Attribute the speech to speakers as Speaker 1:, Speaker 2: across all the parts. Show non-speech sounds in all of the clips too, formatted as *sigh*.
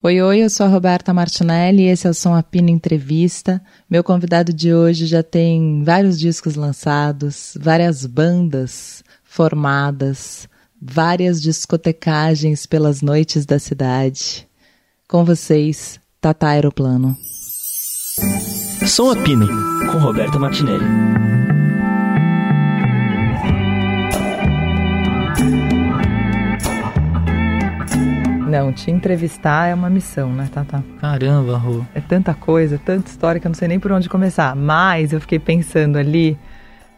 Speaker 1: Oi, oi, eu sou a Roberta Martinelli e esse é o Som Apina Entrevista. Meu convidado de hoje já tem vários discos lançados, várias bandas formadas, várias discotecagens pelas noites da cidade. Com vocês, Tata Aeroplano.
Speaker 2: Som Apina, com Roberta Martinelli.
Speaker 1: Não, te entrevistar é uma missão, né, Tata?
Speaker 2: Caramba, Rô.
Speaker 1: É tanta coisa, tanta história que eu não sei nem por onde começar. Mas eu fiquei pensando ali,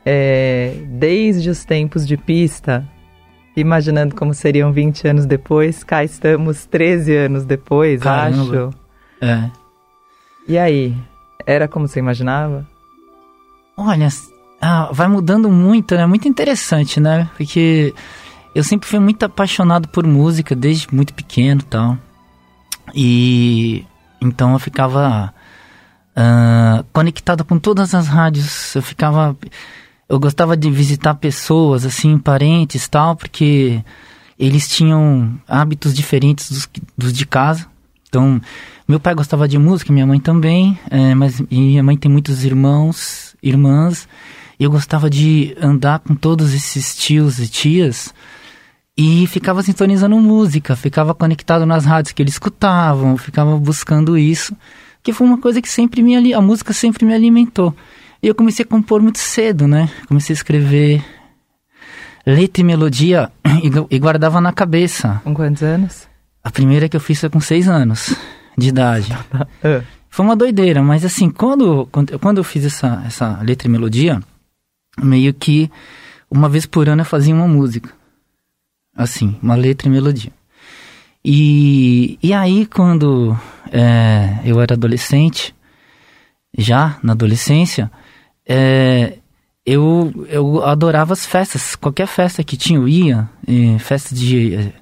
Speaker 1: é, desde os tempos de pista, imaginando como seriam 20 anos depois, cá estamos 13 anos depois,
Speaker 2: Caramba.
Speaker 1: acho.
Speaker 2: É.
Speaker 1: E aí? Era como você imaginava?
Speaker 2: Olha, ah, vai mudando muito, né? Muito interessante, né? Porque eu sempre fui muito apaixonado por música desde muito pequeno, tal. E então eu ficava uh, conectado com todas as rádios. Eu ficava, eu gostava de visitar pessoas, assim, parentes, tal, porque eles tinham hábitos diferentes dos, dos de casa. Então, meu pai gostava de música, minha mãe também, é, mas minha mãe tem muitos irmãos, irmãs. Eu gostava de andar com todos esses tios e tias e ficava sintonizando música, ficava conectado nas rádios que eles escutavam, ficava buscando isso, que foi uma coisa que sempre me a música sempre me alimentou. E eu comecei a compor muito cedo, né? Comecei a escrever letra e melodia *clears throat* e, e guardava na cabeça.
Speaker 1: Com quantos anos?
Speaker 2: A primeira que eu fiz foi com seis anos de idade. *laughs*
Speaker 1: Ah,
Speaker 2: Foi uma doideira, mas assim, quando, quando, quando eu fiz essa, essa letra e melodia, meio que uma vez por ano eu fazia uma música. Assim, uma letra e melodia. E, e aí, quando é, eu era adolescente, já na adolescência, é, eu, eu adorava as festas. Qualquer festa que tinha, eu ia. festa de.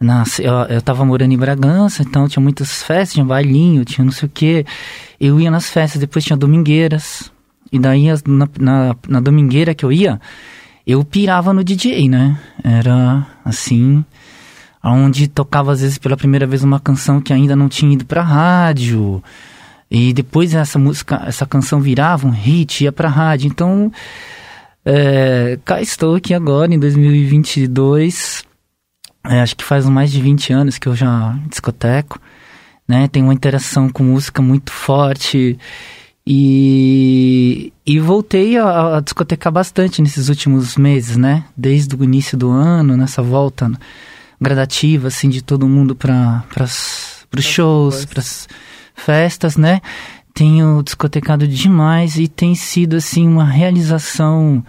Speaker 2: na, eu, eu tava morando em Bragança, então tinha muitas festas, tinha bailinho, tinha não sei o que. Eu ia nas festas, depois tinha domingueiras. E daí, na, na, na domingueira que eu ia, eu pirava no DJ, né? Era assim, onde tocava às vezes pela primeira vez uma canção que ainda não tinha ido pra rádio. E depois essa música, essa canção virava um hit, ia pra rádio. Então, é, cá estou aqui agora em 2022. É, acho que faz mais de 20 anos que eu já discoteco, né? Tenho uma interação com música muito forte. E, e voltei a, a discotecar bastante nesses últimos meses, né? Desde o início do ano, nessa volta gradativa, assim, de todo mundo para os shows, para as festas, né? Tenho discotecado demais e tem sido, assim, uma realização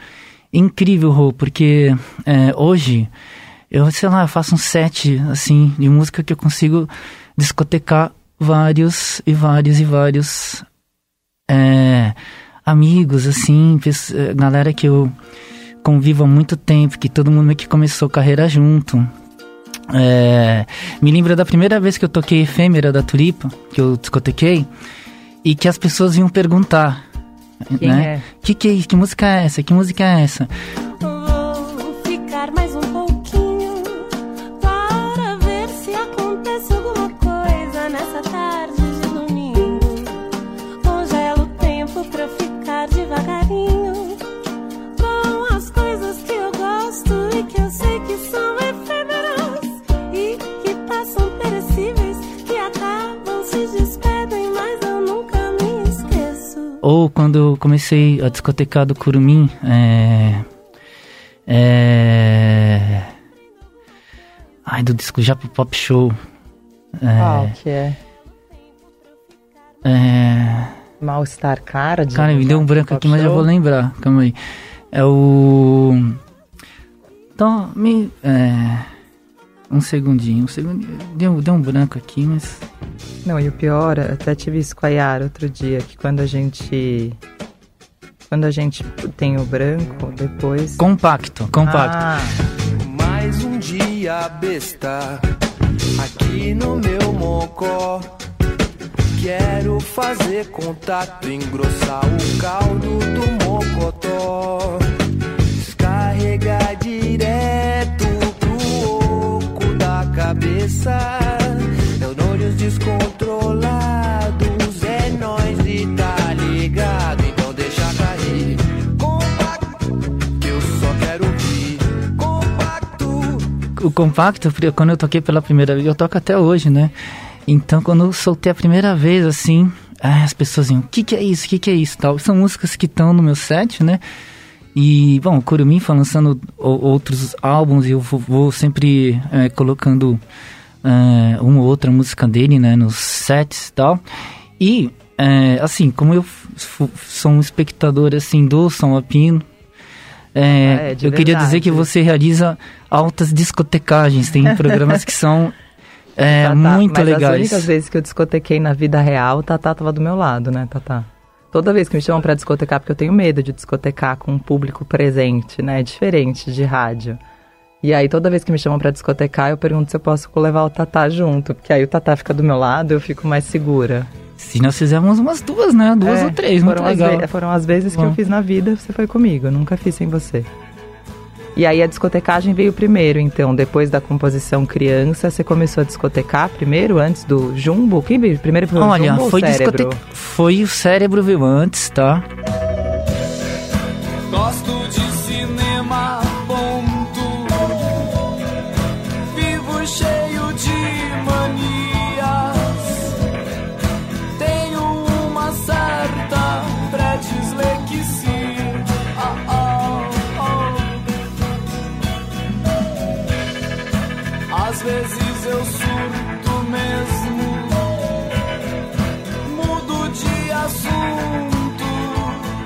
Speaker 2: incrível, Rô, porque é, hoje eu, sei lá, eu faço um set, assim, de música que eu consigo discotecar vários e vários e vários é, amigos, assim, eh, galera que eu convivo há muito tempo, que todo mundo que começou carreira junto. É, me lembro da primeira vez que eu toquei Efêmera da Tulipa, que eu discotequei, e que as pessoas iam perguntar,
Speaker 1: Quem
Speaker 2: né?
Speaker 1: é?
Speaker 2: Que, que, que música é essa? Que música é essa? Ou quando eu comecei a discotecar do Curumim, é. É. Ai, do disco já pro Pop Show.
Speaker 1: Qual que é?
Speaker 2: É.
Speaker 1: Mal-estar cara de
Speaker 2: Cara, me deu um branco aqui, mas já vou lembrar. Calma aí. É o. Então, me. É. Um segundinho, um segundinho. Deu, deu um branco aqui, mas.
Speaker 1: Não, e o pior, até tive isso com a Yara outro dia, que quando a gente. Quando a gente tem o branco, depois.
Speaker 2: Compacto, compacto.
Speaker 1: Ah,
Speaker 3: Mais um dia besta aqui no meu mocó. Quero fazer contato, engrossar o caldo do mocotó. Descarregar direto pro oco da cabeça. Neurônios de descontrolados. É nós e tá ligado, então deixa cair. Compacto, que eu só quero ouvir. Compacto.
Speaker 2: o compacto, quando eu toquei pela primeira vez, eu toco até hoje, né? Então, quando eu soltei a primeira vez, assim, ah, as pessoas iam, o que que é isso, o que que é isso, tal. São músicas que estão no meu set, né? E, bom, o Curumim foi lançando outros álbuns e eu vou, sempre eh, colocando eh, uma ou outra música dele, né, nos sets e tal. E, eh, assim, como eu sou um espectador, assim, do São Apino, eh,
Speaker 1: Ah, é, de
Speaker 2: eu queria dizer
Speaker 1: verdade.
Speaker 2: que você realiza altas discotecagens, tem *laughs* programas que são
Speaker 1: Tatá,
Speaker 2: muito
Speaker 1: mas
Speaker 2: legais.
Speaker 1: as únicas vezes que eu discotequei na vida real, o Tatá tava do meu lado, né, Tatá? Toda vez que me chamam pra discotecar, porque eu tenho medo de discotecar com um público presente, né? É diferente de rádio. E aí, toda vez que me chamam pra discotecar, eu pergunto se eu posso levar o Tatá junto. Porque aí o Tatá fica do meu lado, eu fico mais segura.
Speaker 2: Se nós fizemos umas duas, né? Duas
Speaker 1: É,
Speaker 2: ou três, muito
Speaker 1: foram as
Speaker 2: legal.
Speaker 1: ve- foram as vezes que
Speaker 2: Bom.
Speaker 1: eu fiz na vida, você foi comigo. Eu nunca fiz sem você. E aí a discotecagem veio primeiro, então. Depois da composição criança, você começou a discotecar primeiro, antes do Jumbo? Quem veio primeiro? Foi o
Speaker 2: Olha,
Speaker 1: Jumbo ou
Speaker 2: foi
Speaker 1: o cérebro?
Speaker 2: discoteca. Foi o cérebro veio antes, tá?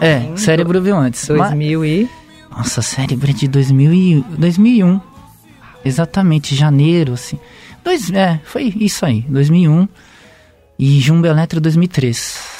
Speaker 2: É, cérebro veio antes. Ma-
Speaker 1: 2000 e...
Speaker 2: Nossa, cérebro é de 2000 e... 2001. Exatamente, janeiro, assim. Dois... É, foi isso aí, 2001. E Jumbo Eletro 2003.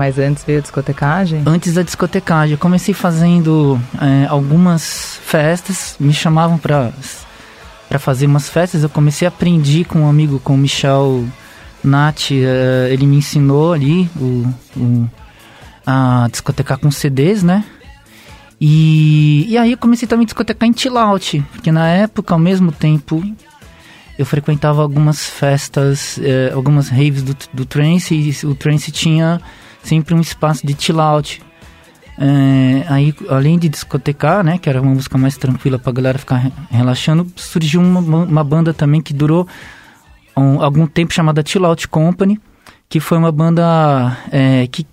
Speaker 1: Mas antes veio a discotecagem?
Speaker 2: Antes da discotecagem, eu comecei fazendo é, algumas festas, me chamavam pra, pra fazer umas festas, eu comecei a aprender com um amigo, com o Michel Nath, é, ele me ensinou ali o, o- a discotecar com CDs, né? E, e aí eu comecei também a discotecar em chill out, porque na época, ao mesmo tempo, eu frequentava algumas festas, eh, algumas raves do, do trance, e o trance tinha sempre um espaço de chill out. Eh, aí, além de discotecar, né, que era uma música mais tranquila pra galera ficar re- relaxando, surgiu uma, uma banda também que durou um- algum tempo chamada Chill Out Company, que foi uma banda eh, que,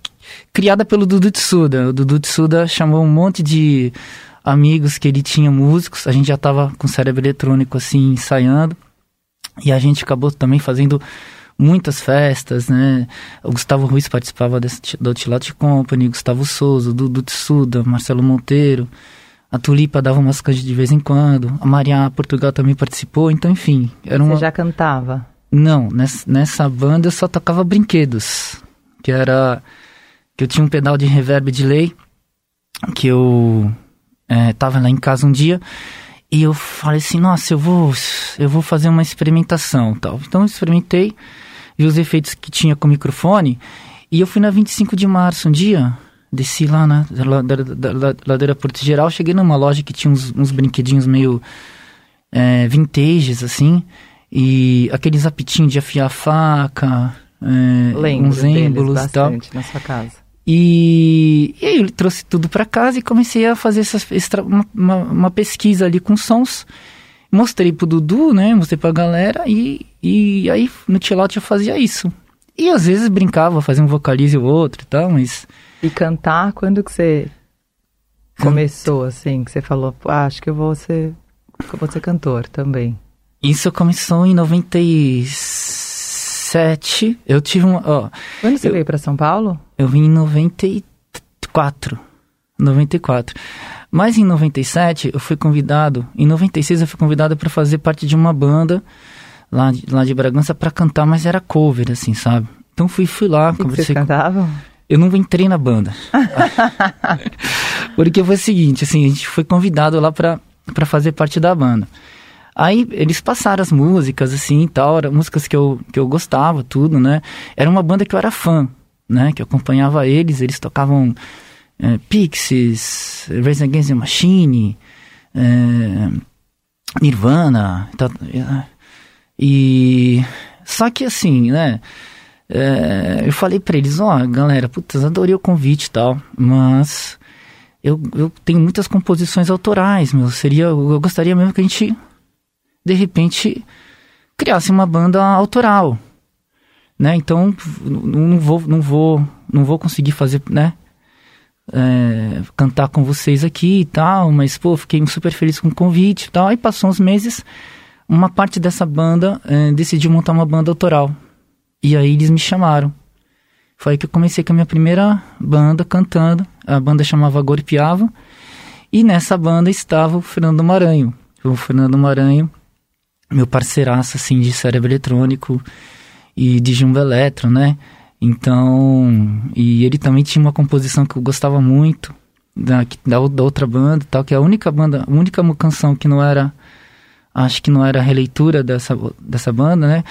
Speaker 2: criada pelo Dudu Tsuda. O Dudu Tsuda chamou um monte de amigos que ele tinha músicos, a gente já tava com cérebro eletrônico assim, ensaiando. E a gente acabou também fazendo muitas festas, né? O Gustavo Ruiz participava desse, do Tilate Company, Gustavo Souza, Dudu Tsuda, Marcelo Monteiro. A Tulipa dava umas canjas de vez em quando. A Maria Portugal também participou. Então, enfim, era uma...
Speaker 1: Você já cantava?
Speaker 2: Não, nessa, nessa banda eu só tocava brinquedos. Que era... Que eu tinha um pedal de reverb de lei. Que eu... É, tava lá em casa um dia... E eu falei assim, nossa, eu vou, eu vou fazer uma experimentação tal. Então eu experimentei, vi os efeitos que tinha com o microfone. E eu fui na 25 de março um dia, desci lá na ladeira, da, da, ladeira Porto Geral, cheguei numa loja que tinha uns, uns brinquedinhos meio é, vintages, assim. E aqueles apitinhos de afiar a faca, é,
Speaker 1: Lembro
Speaker 2: uns êmbolos e tal.
Speaker 1: na sua casa.
Speaker 2: E, e aí eu trouxe tudo para casa e comecei a fazer essas, uma, uma, uma pesquisa ali com sons. Mostrei pro Dudu, né? Mostrei pra galera e, e aí no chill eu fazia isso. E às vezes brincava, fazia um vocalize ou outro e tal, mas...
Speaker 1: E cantar, quando que você começou, assim? Que você falou, "Pô, ah, acho que eu vou ser, que eu vou ser cantor também.
Speaker 2: Isso começou em 97. Eu tive um... Ó,
Speaker 1: Quando você
Speaker 2: Eu-
Speaker 1: veio pra São Paulo?
Speaker 2: Eu vim em 94. 94. Mas em 97 eu fui convidado, em 96 eu fui convidado para fazer parte de uma banda lá de, lá de Bragança para cantar, mas era cover, assim, sabe? Então fui, fui lá,
Speaker 1: O que que vocês
Speaker 2: conversei com
Speaker 1: cantavam?
Speaker 2: eu não entrei na banda. *laughs* Porque foi o seguinte, assim, a gente foi convidado lá pra, pra fazer parte da banda. Aí eles passaram as músicas, assim, e tal, eram músicas que eu, que eu gostava, tudo, né? Era uma banda que eu era fã, né? Que eu acompanhava eles, eles tocavam é, Pixies, Raising Against the Machine, é, Nirvana, e tal, e... Só que assim, né? É, eu falei pra eles, ó, galera, putz, adorei o convite e tal, mas eu, eu tenho muitas composições autorais, meu, seria, eu gostaria mesmo que a gente, de repente, criasse uma banda autoral, né, então, não vou, não vou, não vou conseguir fazer, né, é, cantar com vocês aqui e tal, mas, pô, fiquei super feliz com o convite e tal, aí passou uns meses, uma parte dessa banda é, decidiu montar uma banda autoral, e aí eles me chamaram. Foi aí que eu comecei com a minha primeira banda cantando. A banda chamava Gorpiava. E nessa banda estava o Fernando Maranho. O Fernando Maranho, meu parceiraço assim de cérebro eletrônico e de jumbo eletro, né? Então, e ele também tinha uma composição que eu gostava muito da, da, da outra banda, tal, que é a única banda, a única canção que não era acho que não era releitura dessa dessa banda, né?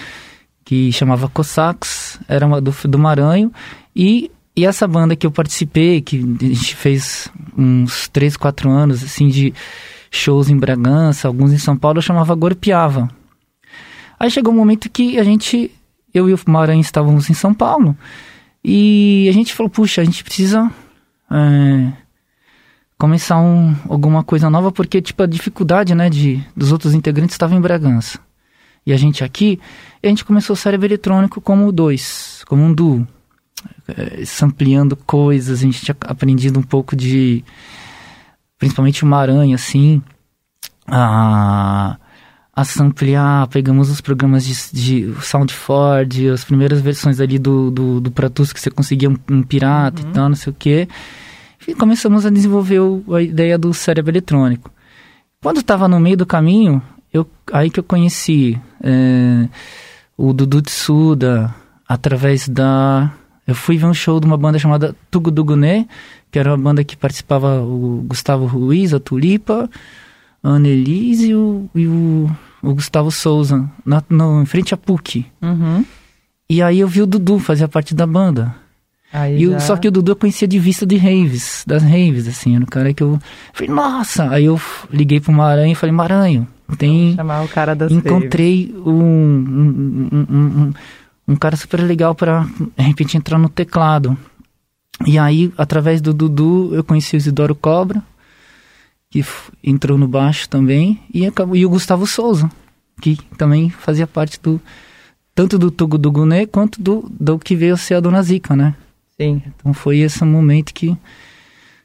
Speaker 2: que chamava Cossacos, era uma do, do Maranhão, e, e essa banda que eu participei, que a gente fez uns 3, 4 anos, assim, de shows em Bragança, alguns em São Paulo, eu chamava Gorpiava. Aí chegou um momento que a gente, eu e o Maranhão estávamos em São Paulo, e a gente falou, puxa, a gente precisa é, começar um, alguma coisa nova, porque, tipo, a dificuldade, né, de, dos outros integrantes estava em Bragança. E a gente aqui, a gente começou o cérebro eletrônico como dois, como um duo, é, sampleando coisas, a gente tinha aprendido um pouco de, principalmente uma aranha, assim, a, a samplear, pegamos os programas de, de SoundFord, as primeiras versões ali do, do, do Pro Tools que você conseguia um, um pirata e tal, não sei o quê, e começamos a desenvolver o, a ideia do cérebro eletrônico. Quando estava no meio do caminho, eu, aí que eu conheci é, o Dudu Tsuda através da. Eu fui ver um show de uma banda chamada Tuguduguné, que era uma banda que participava o Gustavo Ruiz, a Tulipa, a Annelise e o, e o, o Gustavo Souza, na, no, em frente à PUC.
Speaker 1: Uhum.
Speaker 2: E aí eu vi o Dudu, fazia parte da banda.
Speaker 1: Aí
Speaker 2: E o-
Speaker 1: já-
Speaker 2: só que o Dudu eu conhecia de vista de raves, das raves, assim, era um cara que eu falei, nossa! Aí eu liguei pro Maranhão e falei, Maranhão, tem.
Speaker 1: chamar o cara das
Speaker 2: Encontrei um, um, um, um, um- um cara super legal pra, de repente, entrar no teclado. E aí, através do Dudu, eu conheci o Isidoro Cobra, que entrou no baixo também, e, acabou, e o Gustavo Souza, que também fazia parte do. Tanto do Tugu do Guné quanto do, do que veio a ser a Dona Zica, né?
Speaker 1: Sim.
Speaker 2: Então foi esse momento que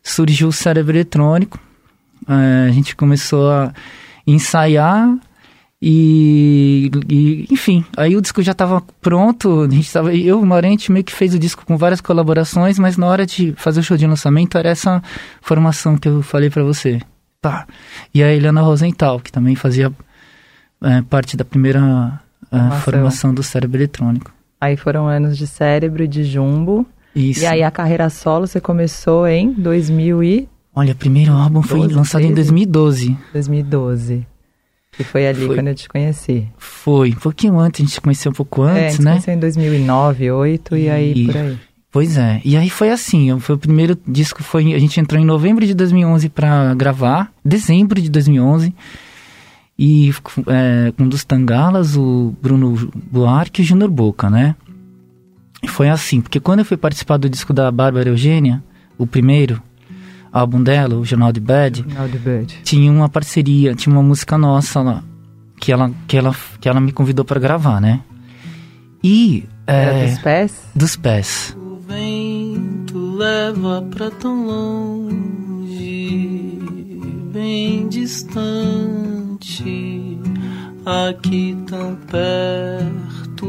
Speaker 2: surgiu o cérebro eletrônico. Eh, a gente começou a ensaiar e, e, enfim, aí o disco já estava pronto. A gente tava, eu e o Marente meio que fez o disco com várias colaborações, mas na hora de fazer o show de lançamento era essa formação que eu falei para você. Tá. E a Eliana Rosenthal, que também fazia eh, parte da primeira eh,
Speaker 1: Formação.
Speaker 2: do cérebro eletrônico.
Speaker 1: Aí foram anos de cérebro e de jumbo.
Speaker 2: Isso.
Speaker 1: E aí a carreira solo você começou em 2000 e
Speaker 2: Olha, o primeiro álbum foi
Speaker 1: 12,
Speaker 2: lançado em
Speaker 1: 13?
Speaker 2: 2012.
Speaker 1: 2012. Que foi ali
Speaker 2: Foi.
Speaker 1: quando eu te conheci.
Speaker 2: Foi, um pouquinho antes, a gente se conheceu um pouco
Speaker 1: é, a
Speaker 2: antes,
Speaker 1: gente
Speaker 2: né?
Speaker 1: conheceu em 2009, 2008 e aí
Speaker 2: E-
Speaker 1: por aí.
Speaker 2: Pois é, e aí foi assim, foi o primeiro disco, foi, a gente entrou em novembro de 2011 pra gravar, dezembro de 2011, e é, com um dos Tangalas, o Bruno Buarque e o Júnior Boca, né? E foi assim, porque quando eu fui participar do disco da Bárbara Eugênia, o primeiro álbum dela, o Jornal de Bad,
Speaker 1: Now the Bird.
Speaker 2: tinha uma parceria, tinha uma música nossa lá, que ela, que ela, que ela me convidou pra gravar, né? E... É,
Speaker 1: dos pés?
Speaker 2: dos pés.
Speaker 4: Vento leva pra tão longe, bem distante, aqui tão perto,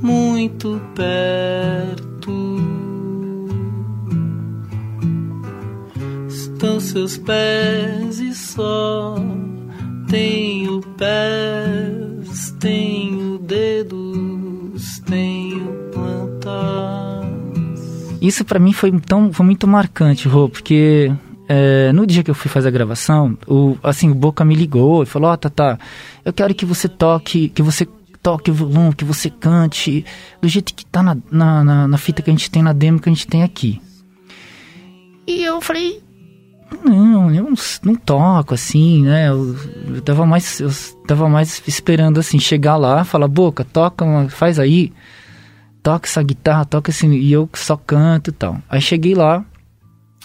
Speaker 4: muito perto. Estão seus pés e só tenho pés, tenho dedos tenho.
Speaker 2: Isso pra mim foi, tão, foi muito marcante, Rô, porque é, no dia que eu fui fazer a gravação, o, assim, o Boca me ligou e falou, ó, oh, Tata, eu quero que você toque, que você toque o violão, que você cante do jeito que tá na, na, na, na fita que a gente tem, na demo que a gente tem aqui. E eu falei, não, eu não, não toco assim, né? Eu, eu tava mais, eu tava mais esperando assim, chegar lá, falar, boca, toca, faz aí, toca essa guitarra, toca assim, e eu só canto e tal. Aí cheguei lá,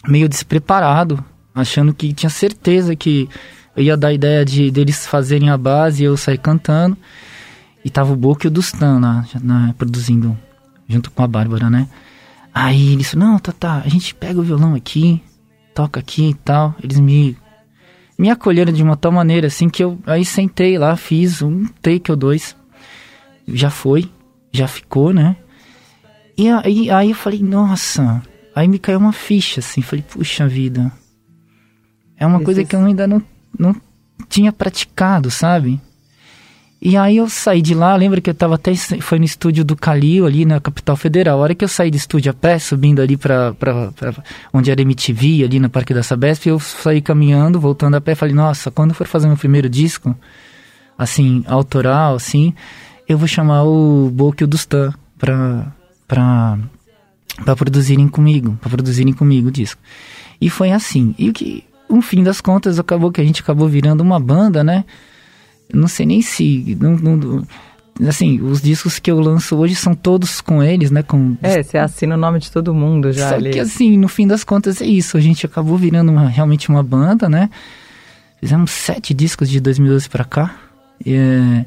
Speaker 2: meio despreparado, achando que tinha certeza que eu ia dar a ideia de deles fazerem a base e eu sair cantando. E tava o Boca e o Dustan na, produzindo, junto com a Bárbara, né? Aí eles não, tá, tá, a gente pega o violão aqui, toca aqui e tal. Eles me me acolheram de uma tal maneira assim que eu aí sentei lá, fiz um take ou dois. Já foi, já ficou, né? E aí, aí eu falei, nossa, aí me caiu uma ficha assim, falei, puxa vida. É uma Esse coisa que eu ainda não, não tinha praticado, sabe? E aí eu saí de lá, lembra que eu tava até foi no estúdio do Calil ali na capital federal. A hora que eu saí do estúdio a pé, subindo ali para onde era MTV, ali no Parque da Sabesp, eu saí caminhando, voltando a pé, falei: "Nossa, quando eu for fazer meu primeiro disco, assim, autoral, assim, eu vou chamar o Boque e o Dustan para para para produzirem comigo, para produzirem comigo o disco". E foi assim. E o que, no fim das contas, acabou que a gente acabou virando uma banda, né? não sei nem se. Não, não, assim, os discos que eu lanço hoje são todos com eles, né? Com...
Speaker 1: É, você assina o nome de todo mundo já
Speaker 2: Só
Speaker 1: ali.
Speaker 2: que assim, no fim das contas é isso. A gente acabou virando uma, realmente uma banda, né? Fizemos sete discos de 2012 para cá. É,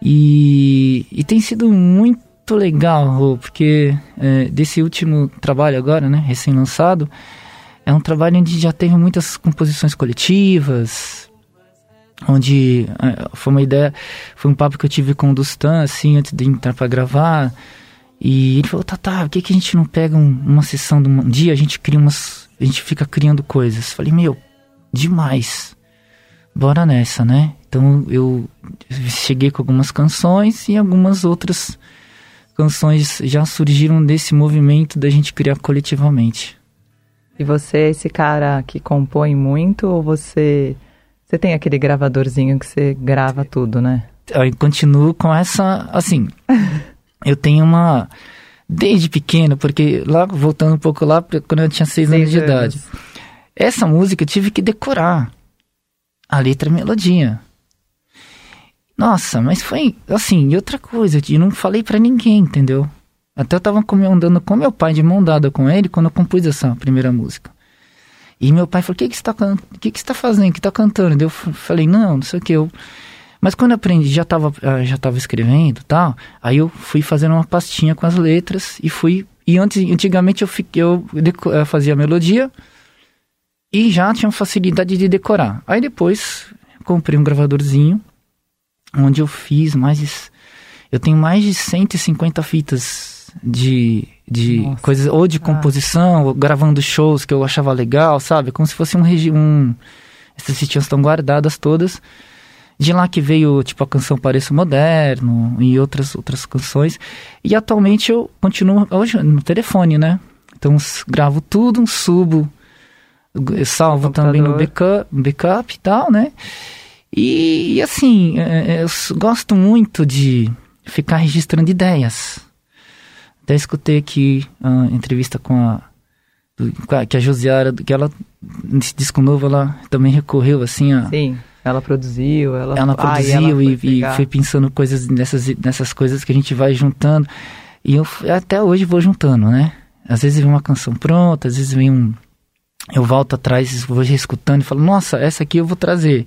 Speaker 2: e, e tem sido muito legal, porque é, desse último trabalho agora, né? Recém-lançado, é um trabalho onde já teve muitas composições coletivas, onde é, foi uma ideia, foi um papo que eu tive com o Dustan, assim, antes de entrar para gravar, e ele falou, tá, tá, por que, que a gente não pega um, uma sessão de um dia, a gente cria umas, a gente fica criando coisas. Falei, meu, demais, bora nessa, né? Então eu cheguei com algumas canções e algumas outras canções já surgiram desse movimento da gente criar coletivamente.
Speaker 1: E você é esse cara que compõe muito ou você você tem aquele gravadorzinho que você grava tudo, né?
Speaker 2: Eu continuo com essa, assim, *laughs* eu tenho uma desde pequeno, porque lá voltando um pouco lá, quando eu tinha seis anos de idade, essa música eu tive que decorar a letra e a melodia. Nossa, mas foi assim, e outra coisa, eu não falei para ninguém, entendeu? Até eu tava andando com meu pai de mão dada com ele quando eu compus essa primeira música. E meu pai falou: O que, que você está que que tá fazendo? que está cantando? Eu falei: Não, não sei o que. Eu... Mas quando eu aprendi, já estava ah, já tava escrevendo tal. Aí eu fui fazendo uma pastinha com as letras e fui. E antes, antigamente eu, fiquei, eu, eu fazia a melodia e já tinha facilidade de decorar. Aí depois comprei um gravadorzinho onde eu fiz mais. Eu tenho mais de 150 fitas de de Nossa. coisas ou de composição, ou gravando shows que eu achava legal, sabe? Como se fosse um um essas fitinhas estão guardadas todas. De lá que veio tipo a canção Pareço Moderno e outras outras canções. E atualmente eu continuo hoje no telefone, né? Então gravo tudo, subo, salvo também no backup, backup e tal, né? E, e assim, é, é, eu gosto muito de ficar registrando ideias até escutei aqui a entrevista com a, que a Josiara, que ela nesse disco novo ela também recorreu assim a
Speaker 1: Sim, ela produziu, ela
Speaker 2: ela produziu ah, e, ela e, e, foi pensando coisas nessas nessas coisas que a gente vai juntando. E eu até hoje vou juntando, né? Às vezes vem uma canção pronta, às vezes vem um eu volto atrás, vou escutando e falo: "Nossa, essa aqui eu vou trazer"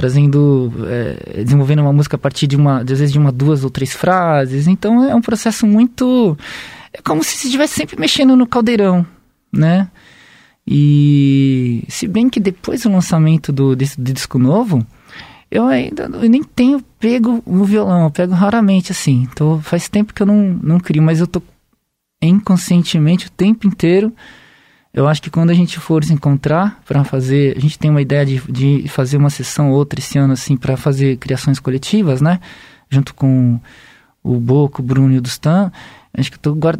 Speaker 2: trazendo, é, desenvolvendo uma música a partir de uma, às vezes de uma, duas ou três frases. Então é um processo muito, é como se estivesse sempre mexendo no caldeirão, né? E se bem que depois do lançamento do, desse, do disco novo, eu ainda eu nem tenho pego o violão, eu pego raramente assim. Então faz tempo que eu não, não crio, mas eu tô inconscientemente o tempo inteiro eu acho que quando a gente for se encontrar para fazer, a gente tem uma ideia de, de fazer uma sessão ou outra esse ano assim para fazer criações coletivas, né? Junto com o Boco, o Bruno e o Dustan, acho que guar-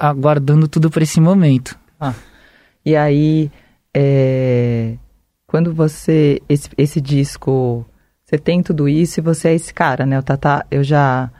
Speaker 2: aguardando tudo para esse momento.
Speaker 1: E aí, é, quando você. Esse, esse disco. Você tem tudo isso e você é esse cara, né? O Tatá, eu já.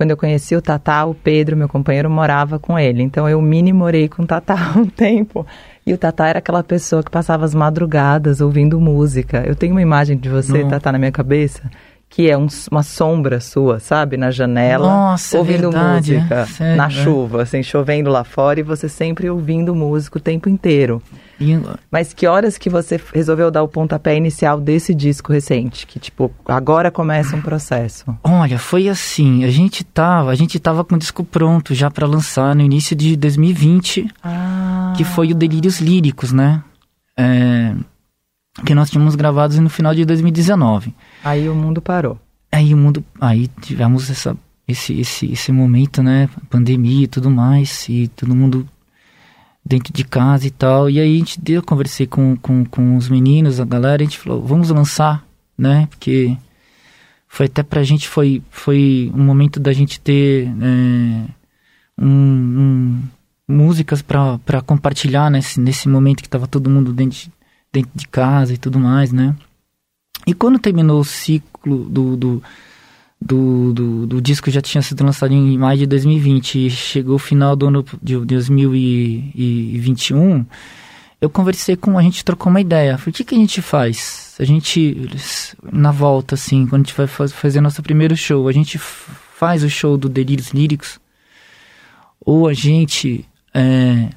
Speaker 1: Quando eu conheci o Tatá, o Pedro, meu companheiro, morava com ele. Então eu mini morei com o Tatá *laughs* um tempo. E o Tatá era aquela pessoa que passava as madrugadas ouvindo música. Eu tenho uma imagem de você,
Speaker 2: Não.
Speaker 1: Tatá, na minha cabeça, que é um- uma sombra sua, sabe? Na janela,
Speaker 2: Nossa, é
Speaker 1: ouvindo
Speaker 2: verdade,
Speaker 1: música,
Speaker 2: é? Sério,
Speaker 1: na
Speaker 2: é?
Speaker 1: chuva, assim, chovendo lá fora, e você sempre ouvindo música o tempo inteiro.
Speaker 2: E
Speaker 1: Mas que horas que você resolveu dar o pontapé inicial desse disco recente? Que, tipo, agora começa um processo.
Speaker 2: Olha, foi assim, a gente tava, a gente tava com o disco pronto já para lançar no início de 2020,
Speaker 1: Ah.
Speaker 2: que foi o Delírios Líricos, né? É, que nós tínhamos gravados no final de 2019.
Speaker 1: Aí o mundo parou.
Speaker 2: Aí o mundo, aí tivemos essa, esse, esse, esse momento, né? Pandemia e tudo mais, e todo mundo dentro de casa e tal. E aí a gente deu, eu conversei com, com, com os meninos, a galera, e a gente falou, vamos lançar, né? Porque foi até pra gente, foi, foi um momento da gente ter é, um, um- músicas pra pra compartilhar nesse, nesse momento que tava todo mundo dentro de, dentro de casa e tudo mais, né? E quando terminou o ciclo do, do, do, do, do disco já tinha sido lançado em maio de 2020 e chegou o final do ano de 2021, eu conversei com, a gente trocou uma ideia. Falei, o que, que a gente faz? A gente, na volta, assim, quando a gente vai faz- fazer nosso primeiro show, a gente faz o show do Delírios Líricos ou a gente é,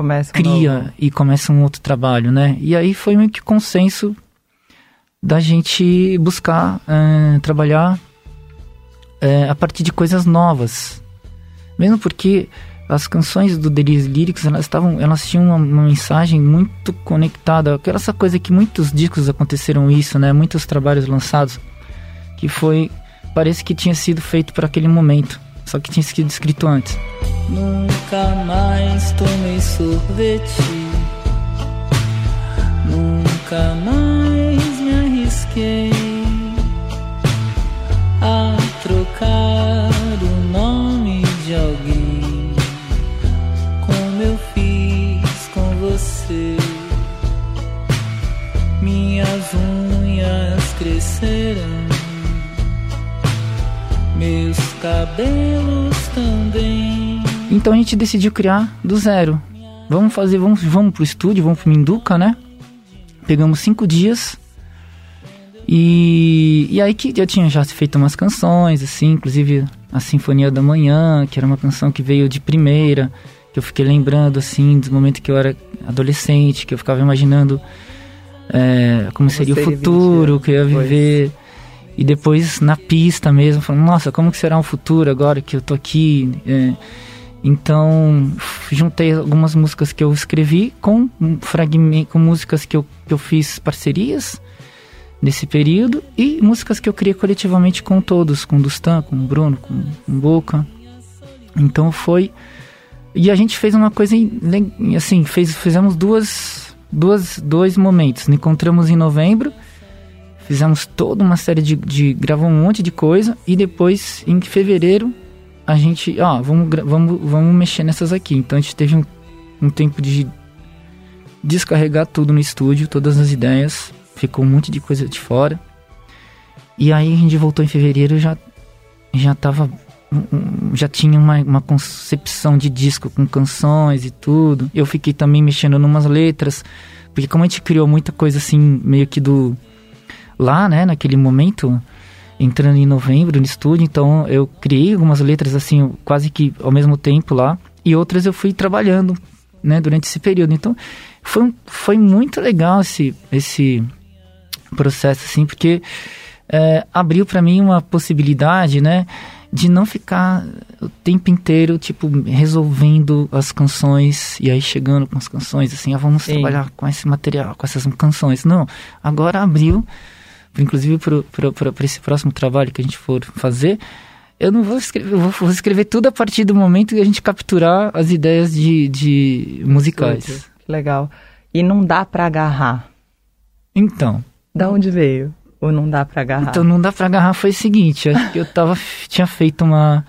Speaker 1: Começa um
Speaker 2: cria
Speaker 1: novo.
Speaker 2: e começa um outro trabalho, né? E aí foi meio que consenso da gente buscar eh, trabalhar eh, a partir de coisas novas. Mesmo porque as canções do Delírios Líricos, elas estavam, elas tinham uma, uma mensagem muito conectada, aquela essa coisa que muitos discos aconteceram isso, né? Muitos trabalhos lançados que foi parece que tinha sido feito para aquele momento, só que tinha sido escrito antes.
Speaker 4: Nunca mais tomei sorvete. Nunca mais me arrisquei a trocar o nome de alguém, como eu fiz com você. Minhas unhas cresceram, meus cabelos também.
Speaker 2: Então a gente decidiu criar do zero. Vamos fazer, vamos, vamos pro estúdio, vamos pro Minduca, né? Pegamos cinco dias. E, e aí que eu tinha já feito umas canções, assim, inclusive a Sinfonia da Manhã, que era uma canção que veio de primeira, que eu fiquei lembrando, assim, dos momentos que eu era adolescente, que eu ficava imaginando é, como seria o futuro,
Speaker 1: 20
Speaker 2: que eu ia viver. E depois na pista mesmo, falando, nossa, como que será o futuro agora que eu tô aqui? É, então, juntei algumas músicas que eu escrevi com com músicas que eu, que eu fiz parcerias nesse período e músicas que eu criei coletivamente com todos, com Dustan, com Bruno, com, o Boca. Então foi e a gente fez uma coisa assim, fez, fizemos duas, duas dois momentos. Nos encontramos em novembro, fizemos toda uma série de, de gravou um monte de coisa e depois em fevereiro a gente, ó, vamos, vamos, vamos mexer nessas aqui. Então a gente teve um, um tempo de descarregar tudo no estúdio, todas as ideias, ficou um monte de coisa de fora. E aí a gente voltou em fevereiro já já tava já tinha uma, uma concepção de disco com canções e tudo. Eu fiquei também mexendo numas letras, porque como a gente criou muita coisa assim, meio que do lá, né, naquele momento, entrando em novembro no estúdio, então eu criei algumas letras assim, quase que ao mesmo tempo lá, e outras eu fui trabalhando, né, durante esse período. Então, foi, foi muito legal esse, esse processo, assim, porque é, abriu para mim uma possibilidade, né, de não ficar o tempo inteiro, tipo, resolvendo as canções e aí chegando com as canções, assim, ah, vamos
Speaker 1: Sim.
Speaker 2: trabalhar com esse material, com essas canções. Não, agora abriu, inclusive para esse próximo trabalho que a gente for fazer, eu não vou escrever, eu vou, escrever tudo a partir do momento que a gente capturar as ideias de, de musicais.
Speaker 1: Que legal. E não dá pra agarrar.
Speaker 2: Então,
Speaker 1: Da onde veio? Ou não dá pra agarrar?
Speaker 2: Então não dá pra agarrar foi o seguinte, acho que eu tava, tinha feito uma...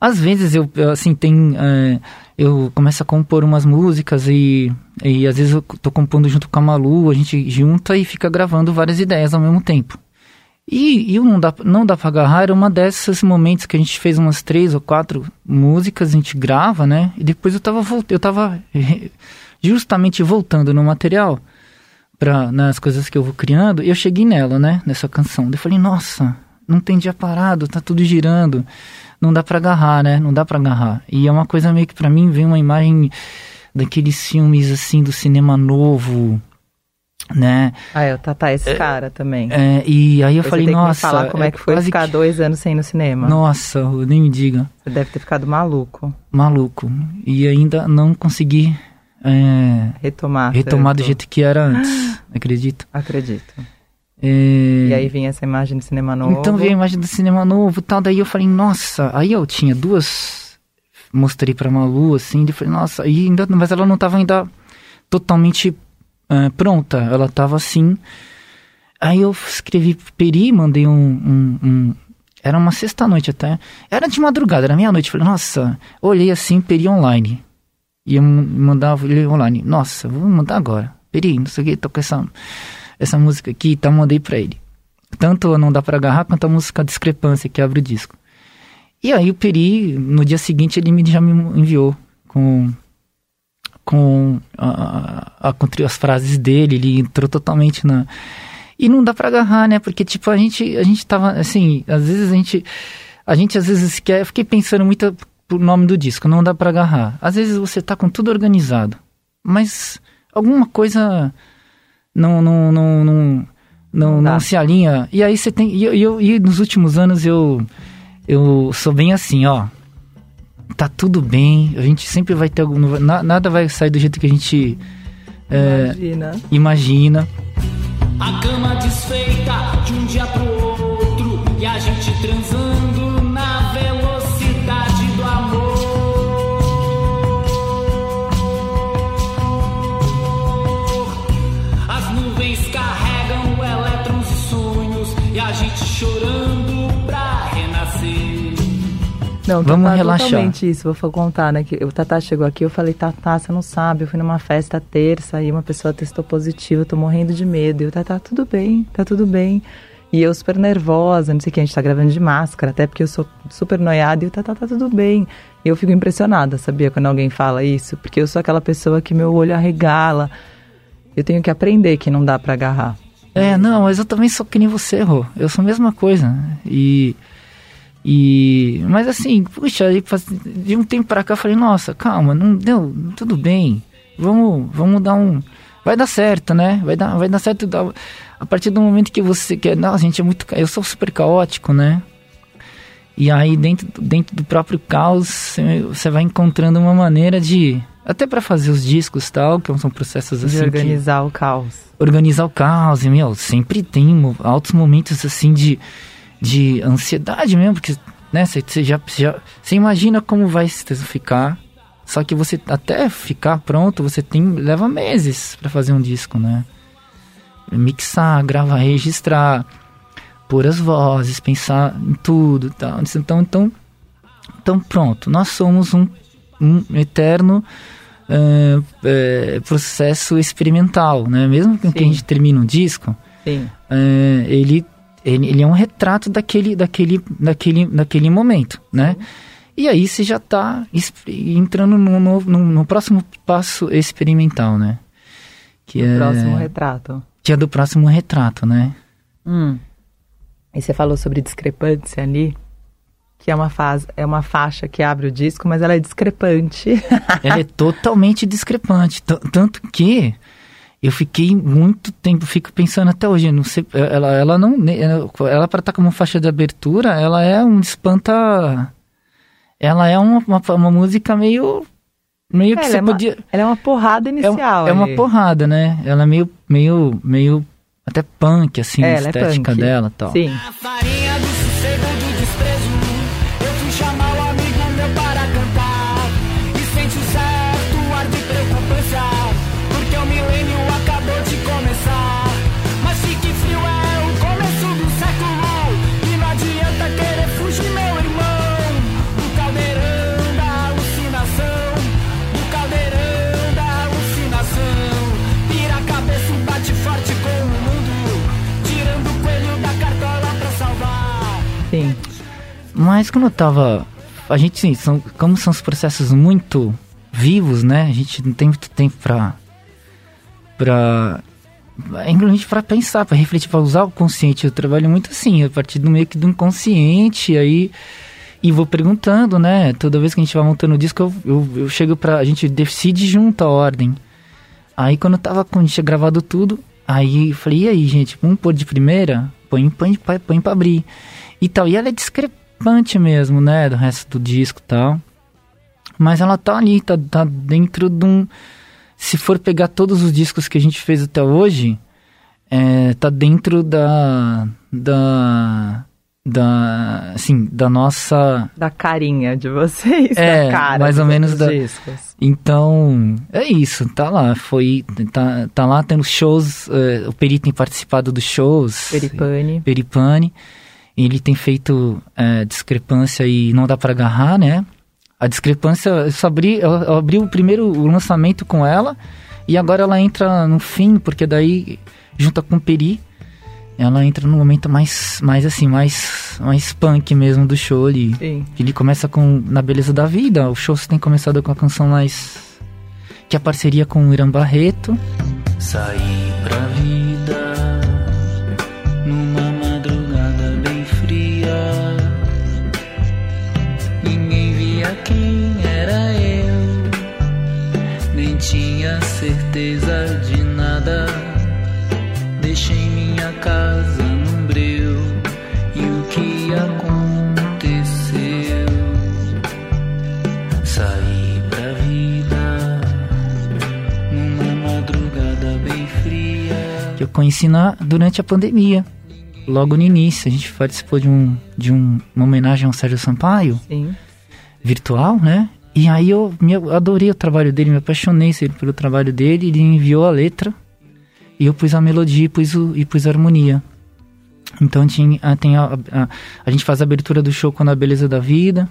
Speaker 2: Às vezes eu, assim, tem... é, eu começo a compor umas músicas e, e às vezes eu tô compondo junto com a Malu, a gente junta e fica gravando várias ideias ao mesmo tempo. E, e o não dá, não dá pra agarrar era uma desses momentos que a gente fez umas três ou quatro músicas, a gente grava, né? E depois eu tava, eu tava justamente voltando no material pra, nas coisas que eu vou criando, e eu cheguei nela, né? Nessa canção. Eu falei, nossa, não tem dia parado, tá tudo girando. Não dá pra agarrar, né? Não dá pra agarrar. E é uma coisa meio que pra mim vem uma imagem daqueles filmes assim do cinema novo, né?
Speaker 1: Ah, é, o Tatá é esse cara também.
Speaker 2: É, e aí eu falei,
Speaker 1: tem que
Speaker 2: nossa.
Speaker 1: me falar como é que foi ficar
Speaker 2: que-
Speaker 1: dois anos sem ir no cinema.
Speaker 2: Nossa, nem me diga.
Speaker 1: Você deve ter ficado maluco.
Speaker 2: Maluco. E ainda não consegui é,
Speaker 1: Retomar.
Speaker 2: retomar do jeito que era antes. *gasps* Acredito.
Speaker 1: Acredito.
Speaker 2: É,
Speaker 1: E aí vinha essa imagem do cinema novo.
Speaker 2: Então veio a imagem do cinema novo e tal. Daí eu falei, nossa. Aí eu tinha duas. Mostrei pra Malu, assim. E falei, nossa. E ainda, mas ela não tava ainda totalmente é, pronta. Ela tava assim. Aí eu escrevi pro Peri, mandei um, um- um- Era uma sexta-noite até. Era de madrugada, era meia-noite. Falei, nossa. Olhei assim, Peri online. E eu mandava ele online. Nossa, vou mandar agora. Peri, não sei o que, tô com essa, essa música aqui e tal. Mandei pra ele. Tanto Não Dá Pra Agarrar quanto a música Discrepância, que abre o disco. E aí o Peri, no dia seguinte, ele me, já me enviou com, com a, a- com as frases dele, ele entrou totalmente na... E não dá pra agarrar, né? Porque, tipo, a gente, a gente tava, assim, às vezes a gente... A gente, às vezes, quer... Fiquei pensando muito pro nome do disco, não dá pra agarrar. Às vezes você tá com tudo organizado, mas alguma coisa não, não, não, não, não,
Speaker 1: Não
Speaker 2: se alinha. E aí você tem. E, eu- e nos últimos anos eu, eu sou bem assim, ó. Tá tudo bem, a gente sempre vai ter algum. Nada vai sair do jeito que a gente é,
Speaker 1: Imagina.
Speaker 2: imagina.
Speaker 4: A cama desfeita de um dia pro outro e a gente transando
Speaker 1: Não,
Speaker 2: Vamos
Speaker 1: Tatá,
Speaker 2: relaxar.
Speaker 1: totalmente isso. Vou contar, né? Que o Tatá chegou aqui, eu falei, Tatá, você não sabe, eu fui numa festa terça e uma pessoa testou positivo, eu tô morrendo de medo. E o Tatá, tudo bem, tá tudo bem. E eu super nervosa, não sei o que, a gente tá gravando de máscara, até porque eu sou super noiada e o Tatá, tá tudo bem. E eu fico impressionada, sabia, quando alguém fala isso, porque eu sou aquela pessoa que meu olho arregala. Eu tenho que aprender que não dá pra agarrar.
Speaker 2: É, não, mas eu também sou que nem você, Rô. Eu sou a mesma coisa. né? E. E. Mas assim, puxa, aí de um tempo pra cá eu falei, nossa, calma, não deu, tudo bem. Vamos, vamos dar um. Vai dar certo, né? Vai dar, vai dar certo. A partir do momento que você quer. Não, a gente é muito. Eu sou super caótico, né? E aí, dentro, dentro do próprio caos, você- vai encontrando uma maneira de. Até pra fazer os discos tal, que são processos
Speaker 1: De
Speaker 2: assim. que-
Speaker 1: organizar o caos.
Speaker 2: organizar o caos, e, meu, sempre tem altos momentos assim de, de ansiedade mesmo, porque, né, você já, já você imagina como vai ficar, só que você até ficar pronto, você tem leva meses pra fazer um disco, né? Mixar, gravar, registrar, pôr as vozes, pensar em tudo, tal. Então, então, então pronto, nós somos um, um eterno é, é, processo experimental, né? Mesmo que
Speaker 1: Sim.
Speaker 2: a gente termine um disco, é, ele, ele, ele é um retrato daquele, daquele, daquele, daquele momento, né? E aí você já está entrando no, no, no- próximo passo experimental, né? Que
Speaker 1: O
Speaker 2: é,
Speaker 1: próximo retrato.
Speaker 2: que é do próximo retrato, né?
Speaker 1: Hum. E você falou sobre discrepância ali, que é uma, fase, é uma faixa que abre o disco, mas ela é discrepante. *laughs*
Speaker 2: Ela é totalmente discrepante. Tanto que eu fiquei muito tempo, fico pensando até hoje, não sei, ela, ela não. Ela, ela para estar como faixa de abertura, ela é um espanta. Ela é uma, uma, uma música meio. Meio que
Speaker 1: ela,
Speaker 2: você
Speaker 1: é uma,
Speaker 2: podia.
Speaker 1: ela é uma porrada
Speaker 2: É,
Speaker 1: inicial.
Speaker 2: é uma
Speaker 1: ali.
Speaker 2: porrada, né? Ela é meio. meio, meio até punk, assim,
Speaker 1: É,
Speaker 2: a
Speaker 1: ela é
Speaker 2: estética
Speaker 1: punk.
Speaker 2: dela e tal.
Speaker 1: Sim.
Speaker 4: A farinha do sossego do Mas
Speaker 2: quando eu tava. A gente, sim, são, como são os processos muito vivos, né? A gente não tem muito tempo pra. pra. Inclusive pra pensar, pra refletir, pra usar o consciente. Eu trabalho muito assim, a partir do meio que do inconsciente, aí. E vou perguntando, né? Toda vez que a gente vai montando o disco, eu, eu, eu chego pra. A gente decide junto a ordem. Aí quando eu tava gente tinha gravado tudo, aí eu falei, e aí, gente, vamos pôr de primeira? Põe, põe, põe, põe pra abrir. E tal. E ela é discrepante mesmo, né? Do resto do disco e tal. Mas ela tá ali, tá, tá dentro de um. Se for pegar todos os discos que a gente fez até hoje, é, tá dentro da. Da. Da. Assim, da nossa.
Speaker 1: Da carinha de vocês,
Speaker 2: É,
Speaker 1: da cara.
Speaker 2: mais ou menos da-
Speaker 1: discos.
Speaker 2: Então, é isso, tá lá. Foi. Tá, tá lá tendo shows. é, o Peri tem participado dos shows.
Speaker 1: Peripane.
Speaker 2: Peripane. Ele tem feito é, discrepância e não dá para agarrar, né? A discrepância, eu, só abri, eu, eu abri o primeiro o lançamento com ela e agora ela entra no fim, porque daí, junto com o Peri, ela entra no momento mais, mais assim, mais, mais punk mesmo do show ali.
Speaker 1: Sim.
Speaker 2: Ele começa com Na Beleza da Vida, o show tem começado com a canção mais... Que é a parceria com o Irã Barreto. Saí pra vida certeza de nada. Deixei minha casa num breu e o que aconteceu? Saí pra vida numa madrugada bem fria. Que eu conheci na, durante a pandemia. Logo no início, a gente participou de, um, de um, uma homenagem ao Sérgio Sampaio,
Speaker 1: Sim.
Speaker 2: virtual, né? E aí eu, me, eu adorei o trabalho dele, me apaixonei pelo trabalho dele. Ele enviou a letra e eu pus a melodia e pus, o, e pus a harmonia. Então tinha, a- tem a, a, a gente faz a abertura do show com a Beleza da Vida.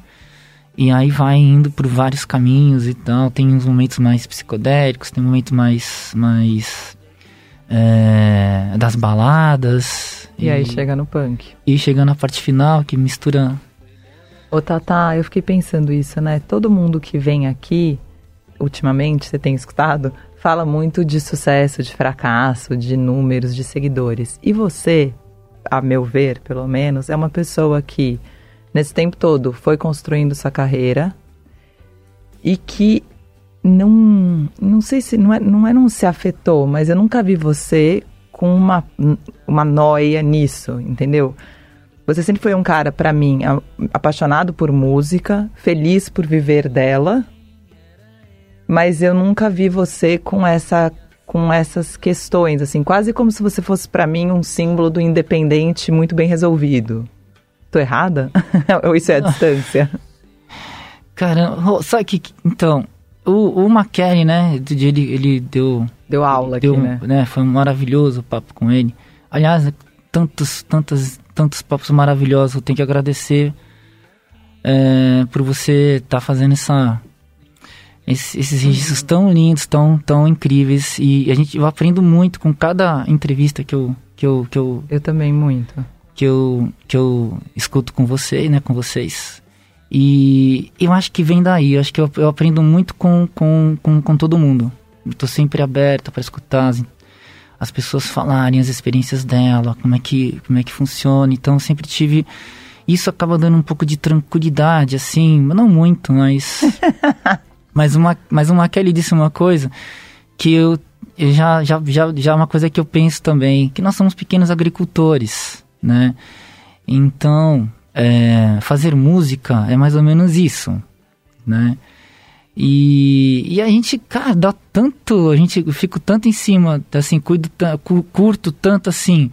Speaker 2: E aí vai indo por vários caminhos e tal. Tem uns momentos mais psicodélicos, tem momentos mais. mais é, das baladas.
Speaker 1: E aí chega no punk.
Speaker 2: E chega na parte final que mistura.
Speaker 1: Ô, Tata, eu fiquei pensando isso, né? Todo mundo que vem aqui, ultimamente, você tem escutado, fala muito de sucesso, de fracasso, de números, de seguidores. E você, a meu ver, pelo menos, é uma pessoa que, nesse tempo todo, foi construindo sua carreira e que não. Não sei se. Não é, não é não se afetou, mas eu nunca vi você com uma, uma noia nisso, entendeu? Você sempre foi um cara, pra mim, apaixonado por música, feliz por viver dela, mas eu nunca vi você com essa com essas questões, assim, quase como se você fosse pra mim um símbolo do independente muito bem resolvido. Tô errada? *laughs* Ou isso é a distância?
Speaker 2: Caramba, sabe que. Então, o, o McKellen, né? Ele, ele deu.
Speaker 1: Deu aula aqui,
Speaker 2: deu,
Speaker 1: né?
Speaker 2: Foi um maravilhoso o papo com ele. Aliás, tantos, tantos, tantos papos maravilhosos. Eu tenho que agradecer é, por você estar fazendo essa, esse- esses registros tão lindos, tão, tão incríveis. E a gente, eu aprendo muito com cada entrevista que eu, que eu, que eu,
Speaker 1: Eu também muito.
Speaker 2: que eu, que eu escuto com você, né, com vocês. E eu acho que vem daí, eu acho que eu, eu aprendo muito com, com, com, com todo mundo. Tô sempre aberto para escutar as, as pessoas falarem as experiências dela, como é que, como é que funciona. Então eu sempre tive isso acaba dando um pouco de tranquilidade assim, não muito, mas *laughs* mas uma mas uma Kelly disse uma coisa que eu, eu já, já, já, já é uma coisa que eu penso também, que nós somos pequenos agricultores, né? Então, é, fazer música é mais ou menos isso, né? E, e a gente, cara, dá tanto, a gente eu fico tanto em cima, assim, cuido, curto tanto assim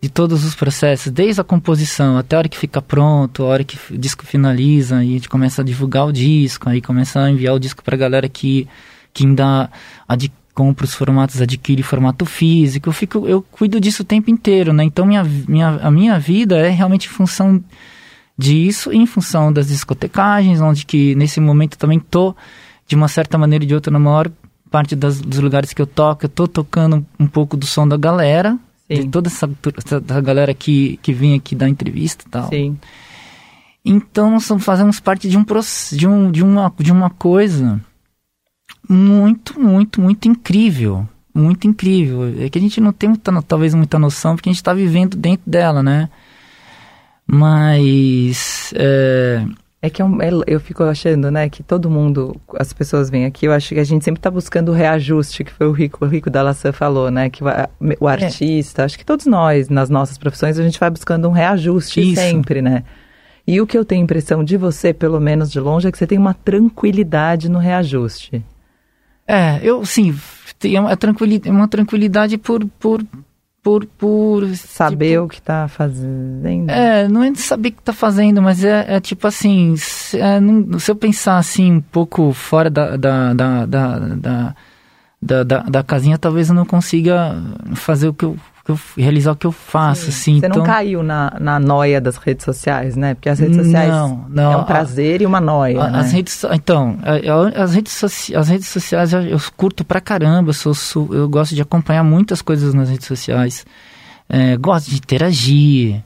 Speaker 2: de todos os processos, desde a composição até a hora que fica pronto, a hora que o disco finaliza, e a gente começa a divulgar o disco, aí começa a enviar o disco pra galera que, que ainda compra os formatos, adquire formato físico, eu fico, eu cuido disso o tempo inteiro, né? Então minha, minha, a minha vida é realmente função disso, em função das discotecagens, onde que nesse momento também tô, de uma certa maneira ou de outra, na maior parte das, dos lugares que eu toco, eu tô tocando um pouco do som da galera, de
Speaker 1: Sim.
Speaker 2: toda essa, essa da galera que, que vem aqui dar entrevista e tal.
Speaker 1: Sim.
Speaker 2: Então nós fazemos parte de um, de um de uma de uma coisa muito, muito, muito incrível. Muito incrível. É que a gente não tem muita, talvez muita noção, porque a gente está vivendo dentro dela, né? Mas. É,
Speaker 1: É que é um- é- eu fico achando, né, que todo mundo, as pessoas vêm aqui, eu acho que a gente sempre está buscando o reajuste, que foi o Rico, o Rico da Laçã falou, né, que o, o artista, acho que todos nós, nas nossas profissões, a gente vai buscando um reajuste
Speaker 2: Isso.
Speaker 1: sempre, né? E o que eu tenho impressão de você, pelo menos de longe, é que você tem uma tranquilidade no reajuste.
Speaker 2: é, eu, sim, tem uma tranquilidade, uma tranquilidade por. por, por, por
Speaker 1: Saber
Speaker 2: tipo,
Speaker 1: o que está fazendo.
Speaker 2: É, não é de saber o que tá fazendo, mas é, é tipo assim, se, é, não- se eu pensar assim um pouco fora da, da, da, da, da, da, da- da casinha, talvez eu não consiga fazer o que eu, que eu realizar o que eu faço, assim.
Speaker 1: Você
Speaker 2: então,
Speaker 1: não caiu na, na noia das redes sociais, né? Porque as redes sociais
Speaker 2: Não, não,
Speaker 1: é um
Speaker 2: a-
Speaker 1: prazer e uma noia,
Speaker 2: a-
Speaker 1: né?
Speaker 2: As redes, so- então, a- a- as redes, soci- as redes sociais eu, eu curto pra caramba, eu, sou, eu gosto de acompanhar muitas coisas nas redes sociais, é, gosto de interagir,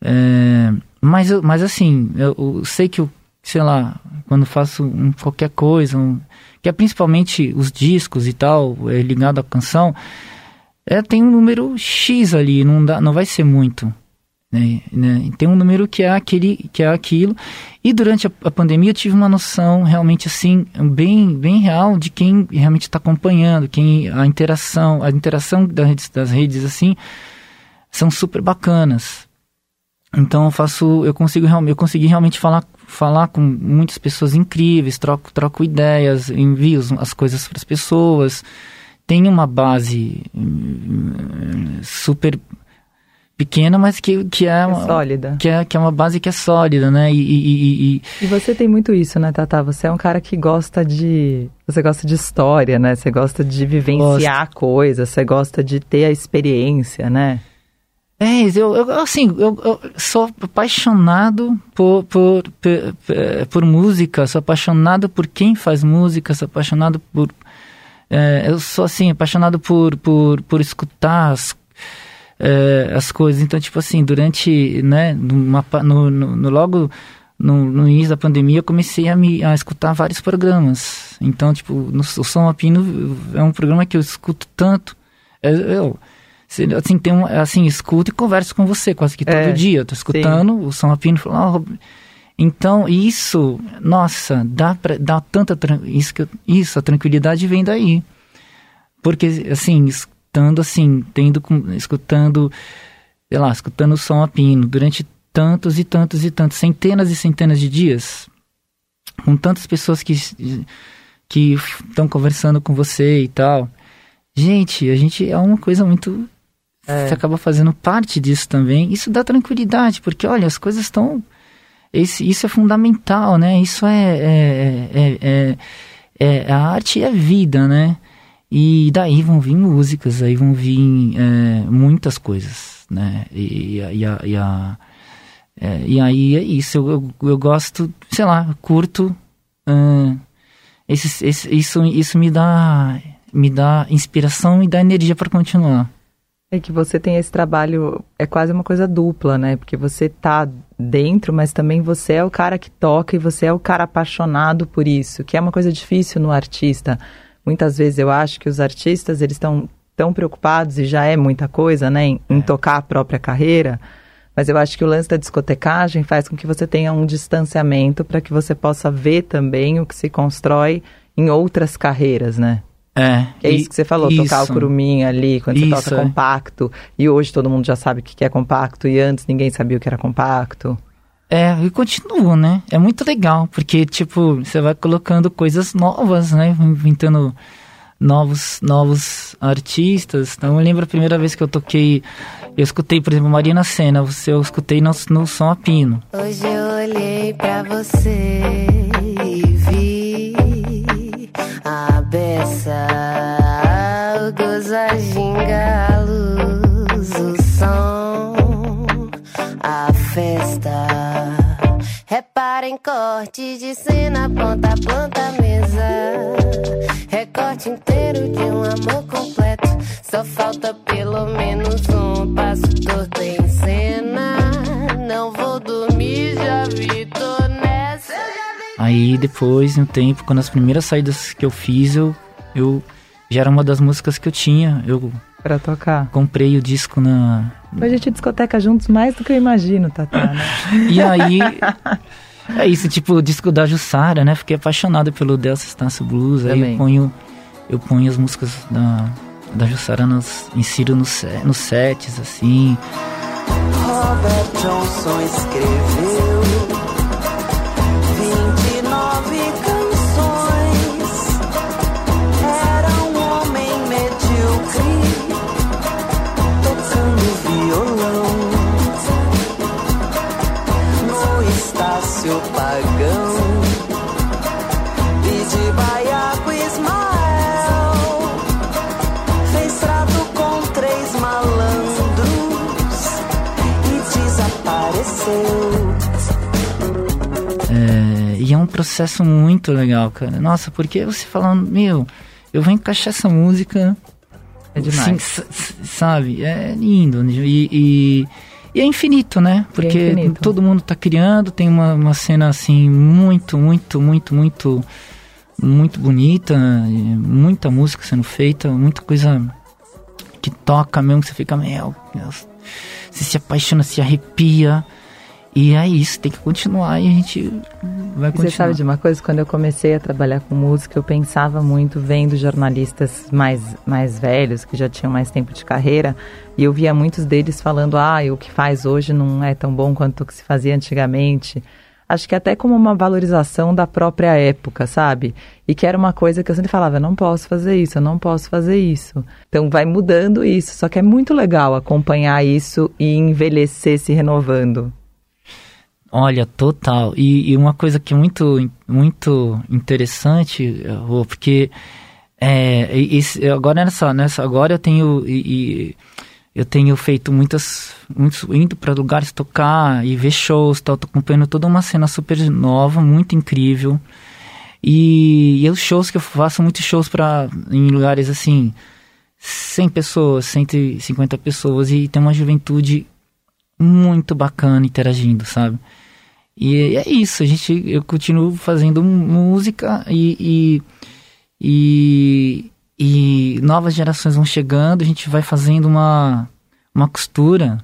Speaker 2: é, mas, mas assim, eu, eu sei que eu, sei lá, quando faço um- qualquer coisa, um- que é principalmente os discos e tal, é, ligado à canção, é, tem um número X ali, não, dá, não vai ser muito né, né? Tem um número que é aquele, que é aquilo. E durante a, a pandemia eu tive uma noção realmente assim bem, bem real de quem realmente está acompanhando, quem a interação, a interação das redes, das redes assim são super bacanas. Então eu faço, eu consigo eu consegui realmente falar, falar com muitas pessoas incríveis, troco, troco ideias, envio as coisas para as pessoas. Tem uma base hum, super pequena, mas que, que é,
Speaker 1: É
Speaker 2: uma,
Speaker 1: sólida.
Speaker 2: que é, que é uma base que é sólida, né? E, e- e- e-
Speaker 1: E você tem muito isso, né, Tata? Você é um cara que gosta de. Você gosta de história, né? Você gosta de vivenciar coisas, você gosta de ter a experiência, né?
Speaker 2: É, eu, eu assim, eu, eu sou apaixonado por, por, por, por música, sou apaixonado por quem faz música, sou apaixonado por. É, eu sou assim, apaixonado por, por, por escutar as, é, as coisas. Então, tipo assim, durante, né, numa no, no, no- logo no, no início da pandemia, eu comecei a, me, a escutar vários programas. Então, tipo, no, o Som Apino é um programa que eu escuto tanto. Eu, eu se- assim, tem um, assim, escuto e converso com você quase que todo
Speaker 1: É,
Speaker 2: dia. Eu tô escutando o Som Apino falando, "Ah, Rob-" então, isso, nossa, dá, pra, dá tanta. Isso, que eu- isso, a tranquilidade vem daí. Porque, assim, escutando, assim, tendo, escutando, sei lá, escutando o som a pino durante tantos e tantos e tantos, centenas e centenas de dias, com tantas pessoas que que estão conversando com você e tal. Gente, a gente é uma coisa muito. Você acaba fazendo parte disso também. Isso dá tranquilidade, porque olha, as coisas estão. Esse, isso é fundamental, né? Isso é, é, é, é, é a arte e a vida, né? E daí vão vir músicas, aí vão vir é, muitas coisas, né? E, e a- e, a, e, é, e aí é isso, eu, eu, eu gosto, sei lá, curto. ahn, esse, esse, isso, isso me dá me dá inspiração e dá energia para continuar.
Speaker 1: É que você tem esse trabalho, é quase uma coisa dupla, né? Porque você tá dentro, mas também você é o cara que toca e você é o cara apaixonado por isso, que é uma coisa difícil no artista. Muitas vezes eu acho que os artistas, eles estão tão preocupados, e já é muita coisa, né, em, em tocar a própria carreira, mas eu acho que o lance da discotecagem faz com que você tenha um distanciamento para que você possa ver também o que se constrói em outras carreiras, né?
Speaker 2: É,
Speaker 1: é isso que você falou, tocar o
Speaker 2: isso.
Speaker 1: curumim ali, quando você
Speaker 2: Isso,
Speaker 1: toca
Speaker 2: é.
Speaker 1: compacto. E hoje todo mundo já sabe o que é compacto, e antes ninguém sabia o que era compacto.
Speaker 2: É, e continua, né? É muito legal, porque, tipo, você vai colocando coisas novas, né? Inventando novos, novos artistas. Então, eu lembro a primeira vez que eu toquei, eu escutei, por exemplo, Marina Senna, você, eu escutei no, no Som a Pino.
Speaker 5: Hoje eu olhei pra você e vi a beça, o gozo, a ginga, a luz, o som, a festa. Reparem corte de cena, ponta a ponta, mesa.
Speaker 2: Depois, um tempo, quando as primeiras saídas que eu fiz, eu, eu já era uma das músicas que eu tinha. Eu
Speaker 1: Pra tocar.
Speaker 2: comprei o disco na.
Speaker 1: Hoje a gente discoteca juntos mais do que eu imagino, Tatá, né? *laughs*
Speaker 2: E aí. É isso, tipo, o disco da Jussara, né? Fiquei apaixonado pelo Delta Estácio Blues. Aí
Speaker 1: Também.
Speaker 2: eu ponho, eu ponho as músicas da, da Jussara, nos, insiro nos, nos sets, assim.
Speaker 6: Robert Johnson escreveu no Estácio Pagão. E de Baiaco Ismael fez trato com três malandros e desapareceu.
Speaker 2: É, e é um processo muito legal, cara. Nossa, porque você falando, meu, eu vou encaixar essa música.
Speaker 1: É demais.
Speaker 2: Sim, sabe? É lindo. E, e, e é infinito, né? Porque
Speaker 1: infinito.
Speaker 2: todo mundo tá criando, tem uma, uma cena assim muito, muito, muito, muito, muito bonita, muita música sendo feita, muita coisa que toca mesmo, que você fica, meu, Deus, você se apaixona, se arrepia. E é isso, tem que continuar e a gente vai
Speaker 1: E
Speaker 2: continuar.
Speaker 1: Você sabe de uma coisa? Quando eu comecei a trabalhar com música, eu pensava muito vendo jornalistas mais, mais velhos, que já tinham mais tempo de carreira, e eu via muitos deles falando: ah, o que faz hoje não é tão bom quanto o que se fazia antigamente. Acho que até como uma valorização da própria época, sabe? E que era uma coisa que eu sempre falava: eu não posso fazer isso, eu não posso fazer isso. Então vai mudando isso, só que é muito legal acompanhar isso e envelhecer se renovando.
Speaker 2: Olha, total. E, e uma coisa que é muito, muito interessante, Rô, porque é, esse, agora nessa, nessa, agora eu tenho e, e eu tenho feito muitas, muitos, indo para lugares tocar e ver shows, tal, tô acompanhando toda uma cena super nova, muito incrível. E, e os shows que eu faço, muitos shows para em lugares assim, 100 pessoas, 150 pessoas e tem uma juventude muito bacana interagindo, sabe? E é isso, a gente, eu continuo fazendo música e, e, e, e novas gerações vão chegando, a gente vai fazendo uma, uma costura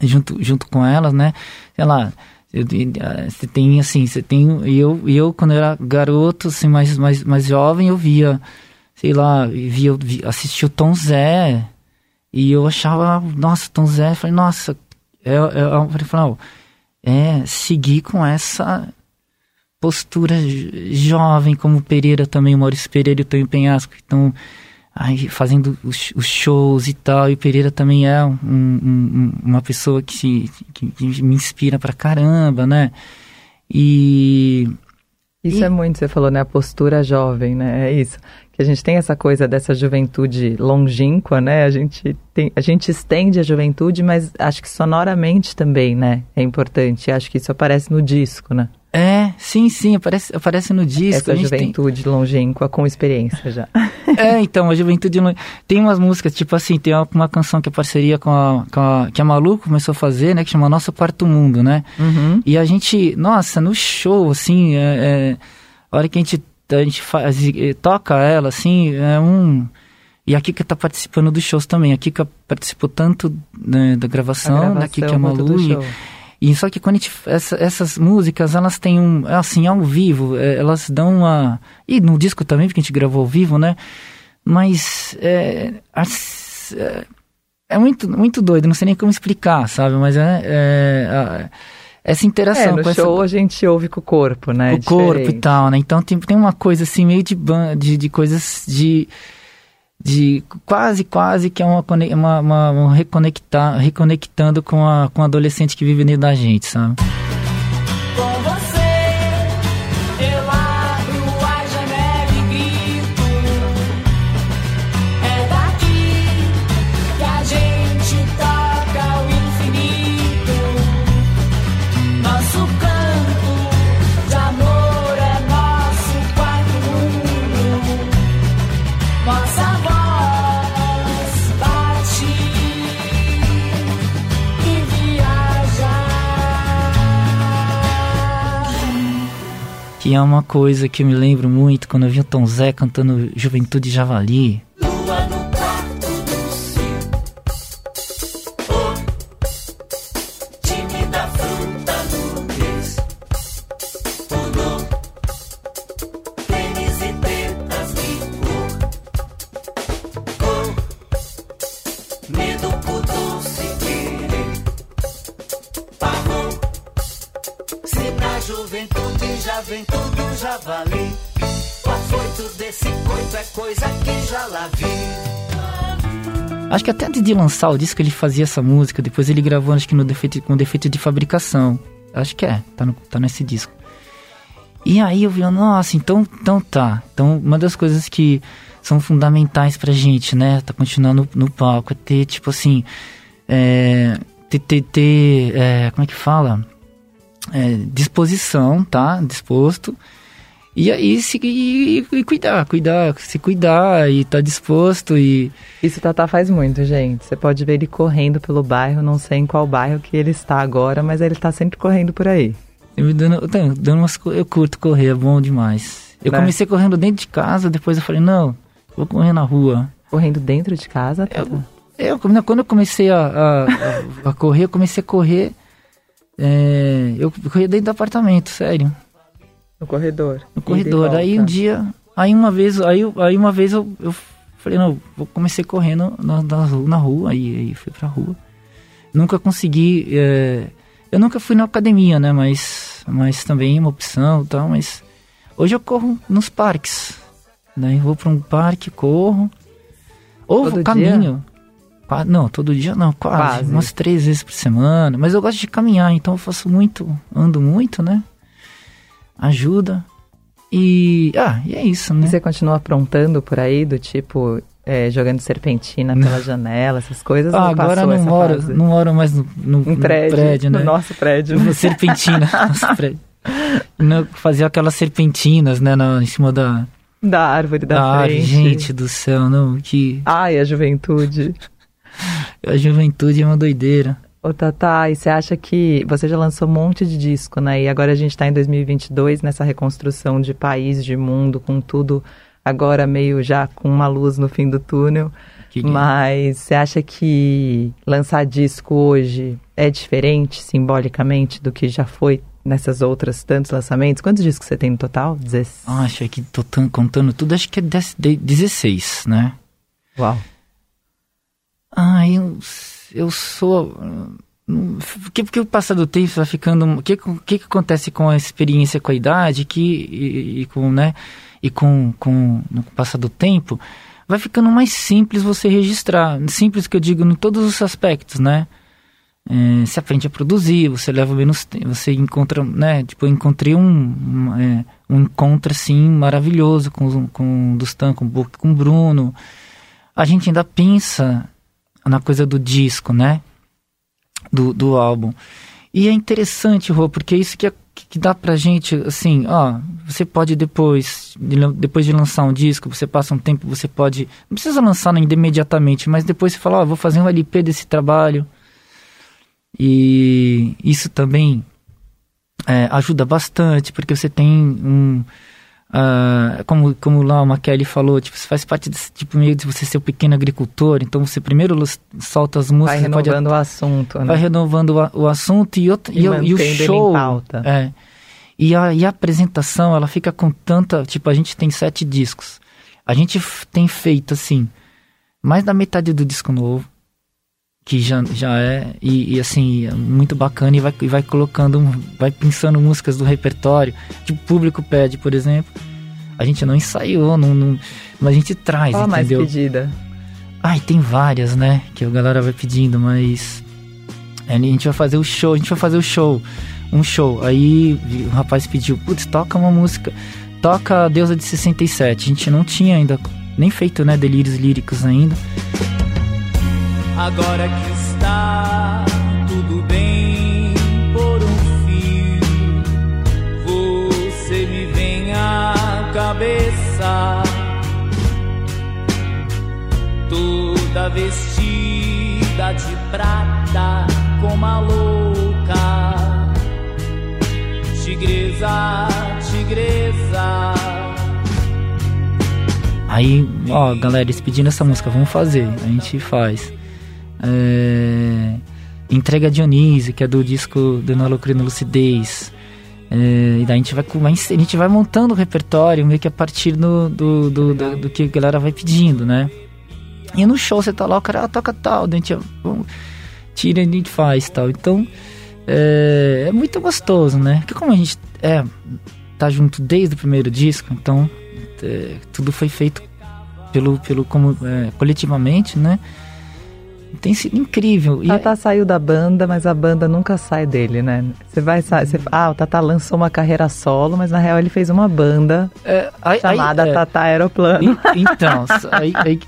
Speaker 2: junto, junto com elas, né? Sei lá, eu- eh, você tem assim, você tem, eu, eu quando eu era garoto, assim, mais, mais, mais jovem, eu via, sei lá, via, via assistia o Tom Zé, e eu achava, nossa, Tom Zé, eu falei, nossa, é, é, eu falei, é seguir com essa postura jo- jovem, como Pereira também, o Maurício Pereira e o Tonho Penhasco, que estão fazendo os, os shows e tal, e o Pereira também é um- um- um- uma pessoa que, que- que me inspira pra caramba, né? E
Speaker 1: Isso
Speaker 2: E-
Speaker 1: é muito, você falou, né? A postura jovem, né? É isso. Que a gente tem essa coisa dessa juventude longínqua, né? A gente, tem, a gente estende a juventude, mas acho que sonoramente também, né? É importante. Acho que isso aparece no disco, né?
Speaker 2: É, sim, sim, aparece, aparece no disco.
Speaker 1: Essa
Speaker 2: a gente tem-
Speaker 1: juventude longínqua com experiência já. *laughs*
Speaker 2: É, então, a juventude. não- Tem umas músicas, tipo assim, tem uma, uma canção que é parceria com a, com a. que a Maluco começou a fazer, né? Que chama Nosso Quarto Mundo, né?
Speaker 1: Uhum.
Speaker 2: E a gente, nossa, no show, assim, é, é, a hora que a gente, a gente faz, toca ela, assim, é um. E a Kika tá participando dos shows também. A Kika participou tanto né, da gravação, da Kika
Speaker 1: gravação quanto do
Speaker 2: Malu. E- só que quando a gente, essa- essas músicas, elas têm um, assim, ao vivo, é, elas dão uma, e no disco também, porque a gente gravou ao vivo, né? Mas é, as- é, é muito, muito doido, não sei nem como explicar, sabe? Mas é, é, a- essa interação
Speaker 1: É, no
Speaker 2: com essa-
Speaker 1: show a gente ouve com o corpo, né?
Speaker 2: o corpo e tal, né? Então tem, tem uma coisa assim, meio de, de, de coisas de. De quase, quase que é uma, uma, uma, um reconectar, reconectando com a, com o adolescente que vive dentro da gente, sabe?
Speaker 4: Que é
Speaker 2: uma coisa que eu me lembro muito quando eu vi o Tom Zé cantando Juventude Javali.
Speaker 7: Que
Speaker 2: até antes de lançar o disco ele fazia essa música, depois ele gravou acho que no defeito, com defeito de fabricação. Acho que é, tá, no, tá nesse disco. E aí eu vi, nossa, então, então tá. Então uma das coisas que são fundamentais pra gente, né, tá continuando no, palco, é ter, tipo assim, é, ter, ter, ter é, como é que fala? É, disposição, tá? Disposto. E aí se, e, e cuidar, cuidar, se cuidar e tá disposto e...
Speaker 1: Isso o Tatá faz muito, gente. Você pode ver ele correndo pelo bairro, não sei em qual bairro que ele está agora, mas ele tá sempre correndo por aí.
Speaker 2: Eu, dando, dando umas, eu curto correr, é bom demais. Eu
Speaker 1: Né?
Speaker 2: comecei correndo dentro de casa, depois eu falei, não, vou correr na rua.
Speaker 1: Correndo dentro de casa, Tatá?
Speaker 2: Eu, quando eu comecei a, a, a- a correr, eu comecei a correr, é, eu corria dentro do apartamento, sério,
Speaker 1: No corredor.
Speaker 2: no corredor. Aí um dia, aí uma vez, aí, eu- aí uma vez eu, eu falei, não, vou comecei correndo na, na, ru- na rua, aí, aí fui pra rua. Nunca consegui, é, eu nunca fui na academia, né, mas, mas também é uma opção e tal, mas hoje eu corro nos parques. Daí vou pra um parque, corro, ou
Speaker 1: Todo
Speaker 2: caminho. Qua- Não, todo dia não, quase,
Speaker 1: Quase.
Speaker 2: Umas três vezes por semana. Mas eu gosto de caminhar, então eu faço muito, ando muito, né? Ajuda. E. Ah, e é isso, né?
Speaker 1: E você continua aprontando por aí, do tipo, é, jogando serpentina *laughs* pela janela, essas coisas?
Speaker 2: Ah, agora não moro,
Speaker 1: fase?
Speaker 2: não moro mais no, no,
Speaker 1: Um
Speaker 2: no
Speaker 1: prédio,
Speaker 2: né? *laughs*
Speaker 1: no nosso prédio.
Speaker 2: Uma serpentina. nosso prédio. Não, fazia aquelas serpentinas, né? na- em cima da,
Speaker 1: Da árvore da,
Speaker 2: da árvore.
Speaker 1: frente.
Speaker 2: Gente do céu, não. Que.
Speaker 1: Ai, a juventude. *laughs*
Speaker 2: A juventude é uma doideira.
Speaker 1: Ô, Tatá, e você acha que você já lançou um monte de disco, né? E agora a gente tá em 2022 nessa reconstrução de país, de mundo, com tudo agora meio já com uma luz no fim do túnel.
Speaker 2: Que-
Speaker 1: Mas você acha que lançar disco hoje é diferente simbolicamente do que já foi nessas outras tantos lançamentos? Quantos discos você tem no total? 16.
Speaker 2: Ah, acho que tô tan- contando tudo, acho que é 10 de- 16, né?
Speaker 1: Uau.
Speaker 2: Ah, eu, eu sou. hum, Porque, porque o passar do tempo vai ficando. O que, o que, que acontece com a experiência, com a idade, que, e, e com, né? E com, com no passar do tempo, vai ficando mais simples você registrar. Simples que eu digo em todos os aspectos, né? É, você aprende a produzir, você leva menos tempo, você encontra, né? Tipo, eu encontrei um, um, é, um encontro assim maravilhoso com, com o Dustan, com o com o Bruno. A gente ainda pensa na coisa do disco, né? Do, do álbum. E é interessante, Rô, porque é isso que, é- que dá pra gente, assim, ó, você pode depois, depois de lançar um disco, você passa um tempo, você pode, não precisa lançar imediatamente, mas depois você fala, ó, vou fazer um LP desse trabalho. E isso também é, ajuda bastante, porque você tem um, ah, como, como lá o Maquelli falou, tipo, você faz parte desse tipo meio de você ser o pequeno agricultor, então você primeiro solta as músicas,
Speaker 1: Vai
Speaker 2: você pode
Speaker 1: renovando o assunto, né?
Speaker 2: vai renovando o, o assunto e, outra,
Speaker 1: E
Speaker 2: e, o- e o
Speaker 1: ele em
Speaker 2: show.
Speaker 1: pauta.
Speaker 2: É. E a, e a apresentação, ela fica com tanta. Tipo, a gente tem sete discos. A gente tem feito, assim, mais da metade do disco novo, que já, já é, e, e, assim, é muito bacana, e vai, e vai colocando, vai pensando músicas do repertório, que o público pede, por exemplo. A gente não ensaiou, não, não, mas a gente traz,
Speaker 1: Qual a mais
Speaker 2: entendeu?
Speaker 1: pedida?
Speaker 2: Ai, tem várias, né? Que a galera vai pedindo, mas. é, A gente vai fazer o show, a gente vai fazer o show. Um show. Aí o rapaz pediu, putz, toca uma música. Toca a Deusa de 67. A gente não tinha ainda nem feito, né, delírios líricos ainda.
Speaker 4: Agora que está tudo bem por um fio, você me vem à cabeça. Toda vestida de prata, como a louca, tigresa, tigresa.
Speaker 2: Aí, ó, galera, eles pedindo essa música, vamos fazer. A gente faz. É... Entrega Dionísio, que é do disco do Na e na Lucidez. É, e daí a gente vai, a gente vai montando o repertório meio que a partir do, do, do, do- do que a galera vai pedindo, né? E no show você tá lá, o cara ah, toca tal, a gente vamos, tira e a gente faz tal. Então é, é muito gostoso, né? Porque como a gente é, tá junto desde o primeiro disco, então é, tudo foi feito pelo, pelo como, é, coletivamente, né? Tem sido incrível. E
Speaker 1: Tata saiu da banda, mas a banda nunca sai dele, né? Você vai sa- você, ah, o Tata lançou uma carreira solo, mas na real ele fez uma banda
Speaker 2: é, aí- aí-
Speaker 1: chamada
Speaker 2: é,
Speaker 1: Tata Aeroplano.
Speaker 2: E- Então, aí- aí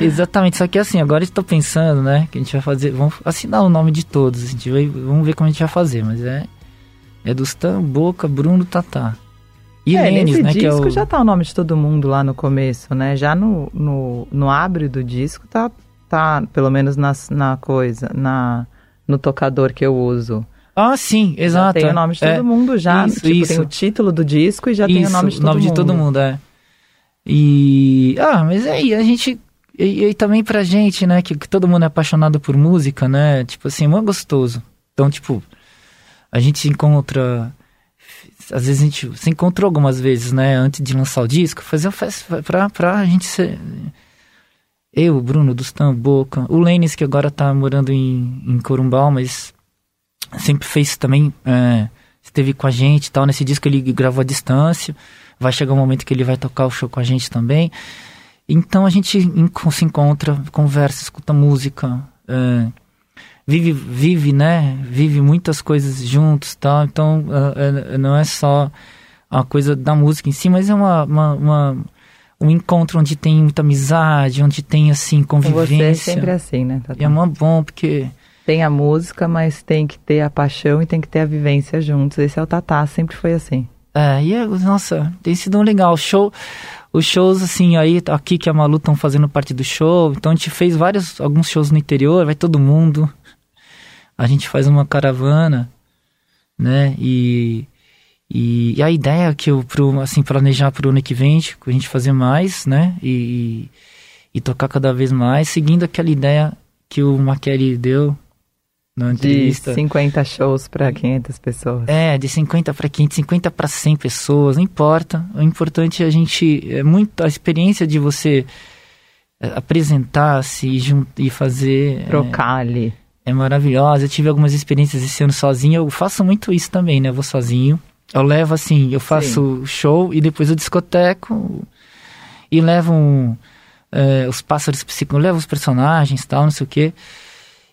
Speaker 2: exatamente. Só que assim, agora estou pensando, né? Que a gente vai fazer. Vamos assinar o nome de todos. A gente vai, vamos ver como a gente vai fazer. Mas é. É do Stan, Boca, Bruno, Tatá. E
Speaker 1: é,
Speaker 2: Lênis,
Speaker 1: nesse
Speaker 2: né? Que é
Speaker 1: disco
Speaker 2: o.
Speaker 1: já tá o nome de todo mundo lá no começo, né? Já no, no, no abre do disco tá, tá pelo menos nas, na coisa, na, no tocador que eu uso.
Speaker 2: Ah, sim, exato.
Speaker 1: Já tem o nome de
Speaker 2: é.
Speaker 1: todo mundo já.
Speaker 2: Isso,
Speaker 1: tipo, tem
Speaker 2: isso.
Speaker 1: o título do disco e já tem o
Speaker 2: Isso,
Speaker 1: nome de todo mundo.
Speaker 2: todo mundo, é. E. Ah, mas aí a gente. E, e também pra gente, né? Que, que todo mundo é apaixonado por música, né? Tipo assim, é gostoso. Então, tipo, a gente se encontra. Às vezes a gente se encontrou algumas vezes, né? Antes de lançar o disco, fazer festa pra, pra gente ser. Eu, Bruno, do Stan Boca, o Lênis, que agora tá morando em, em Corumbau, mas sempre fez também. É, esteve com a gente e tal. Nesse disco ele gravou à distância. Vai chegar um momento que ele vai tocar o show com a gente também. Então a gente en- se encontra, conversa, escuta música, é, vive, vive, né? Vive muitas coisas juntos, tal. Então é, é, não é só a coisa da música em si, mas é uma, uma, uma- um encontro onde tem muita amizade, onde tem assim
Speaker 1: Com você é
Speaker 2: convivência.
Speaker 1: sempre assim, né, Tata?
Speaker 2: E é mó bom porque
Speaker 1: Tem a música, mas tem que ter a paixão e tem que ter a vivência juntos. Esse é o Tatá, sempre foi assim.
Speaker 2: É, e é, nossa, tem sido um legal. Show, os shows, assim, aí aqui que a Malu estão fazendo parte do show. Então a gente fez vários, alguns shows no interior, vai todo mundo. A gente faz uma caravana, né? E, e, e a ideia é que eu, pro, assim, planejar pro ano que vem, tipo, a gente fazer mais, né? E, e tocar cada vez mais, seguindo aquela ideia que o Maqueri deu na
Speaker 1: De
Speaker 2: entrevista.
Speaker 1: 50 shows para 500 pessoas.
Speaker 2: É, de 50 para 500, 50 para 100 pessoas, não importa. O importante é a gente. É muito a experiência de você é, apresentar-se e, e fazer. é,
Speaker 1: Trocar ali.
Speaker 2: É, maravilhosa. Eu tive algumas experiências esse ano sozinho. Eu faço muito isso também, né? Eu vou sozinho. Eu levo assim, eu faço show e depois eu discoteco e levo um, é, os pássaros psíquicos, eu levo os personagens tal, não sei o quê.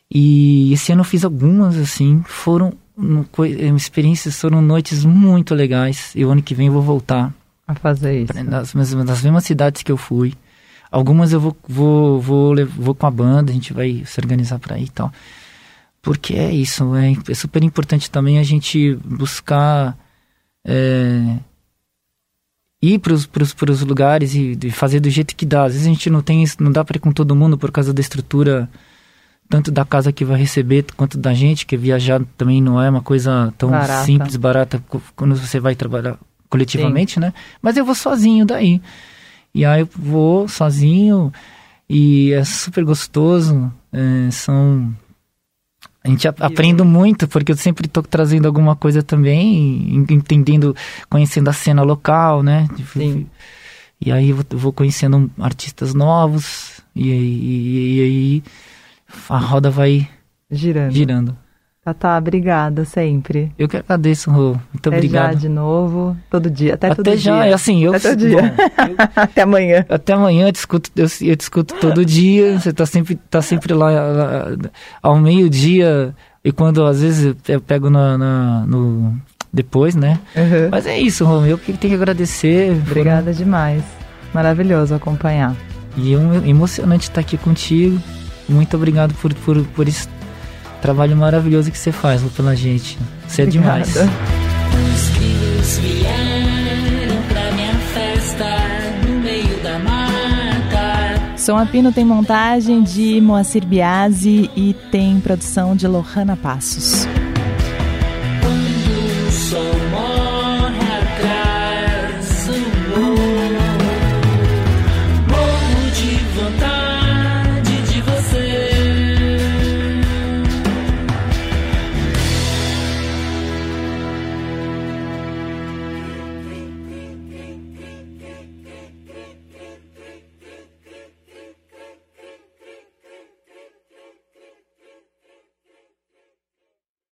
Speaker 2: E esse ano eu fiz algumas, assim, foram no- eh, experiências, foram noites muito legais. E o ano que vem eu vou voltar
Speaker 1: A fazer isso.
Speaker 2: pra- nas, nas mesmas cidades que eu fui. Algumas eu vou, vou, vou, vou com a banda, a gente vai se organizar pra ir e tal. Porque é isso, é, é super importante também a gente buscar é, ir pros, pros lugares e, e fazer do jeito que dá. Às vezes a gente não tem não dá pra ir com todo mundo por causa da estrutura tanto da casa que vai receber quanto da gente, que viajar também não é uma coisa tão
Speaker 1: Barata.
Speaker 2: simples, barata quando você vai trabalhar coletivamente, né? Mas eu vou sozinho daí. E aí eu vou sozinho e é super gostoso. é, são. A gente aprende muito, porque eu sempre estou trazendo alguma coisa também, en- entendendo, conhecendo a cena local, né?
Speaker 1: Sim.
Speaker 2: E aí eu vou, conhecendo artistas novos, e, aí- e aí a roda vai
Speaker 1: Girando.
Speaker 2: girando.
Speaker 1: Tatá, obrigada sempre.
Speaker 2: Eu que agradeço, Rô. Muito
Speaker 1: Até já
Speaker 2: obrigado.
Speaker 1: de novo, todo dia, até, todo
Speaker 2: Até já,
Speaker 1: dia.
Speaker 2: é assim, eu.
Speaker 1: Até todo dia.
Speaker 2: bom, eu- *laughs*
Speaker 1: até amanhã.
Speaker 2: Até amanhã eu te escuto, eu, eu te escuto todo dia. Você tá sempre, tá sempre lá, lá ao meio-dia. E quando às vezes eu pego na, na- no. Depois, né?
Speaker 1: Uhum.
Speaker 2: Mas é isso, Romeu. Eu que tenho que agradecer.
Speaker 1: Obrigada demais. Maravilhoso acompanhar.
Speaker 2: E é um- emocionante estar aqui contigo. Muito obrigado por, por, por esse trabalho maravilhoso que você faz Rô, pela gente. Você é
Speaker 1: Obrigada.
Speaker 2: demais.
Speaker 7: Os rios vieram pra minha festa no meio da mata.
Speaker 8: Som a Pino tem montagem de Moacir Biasi e tem produção de Lohana Passos.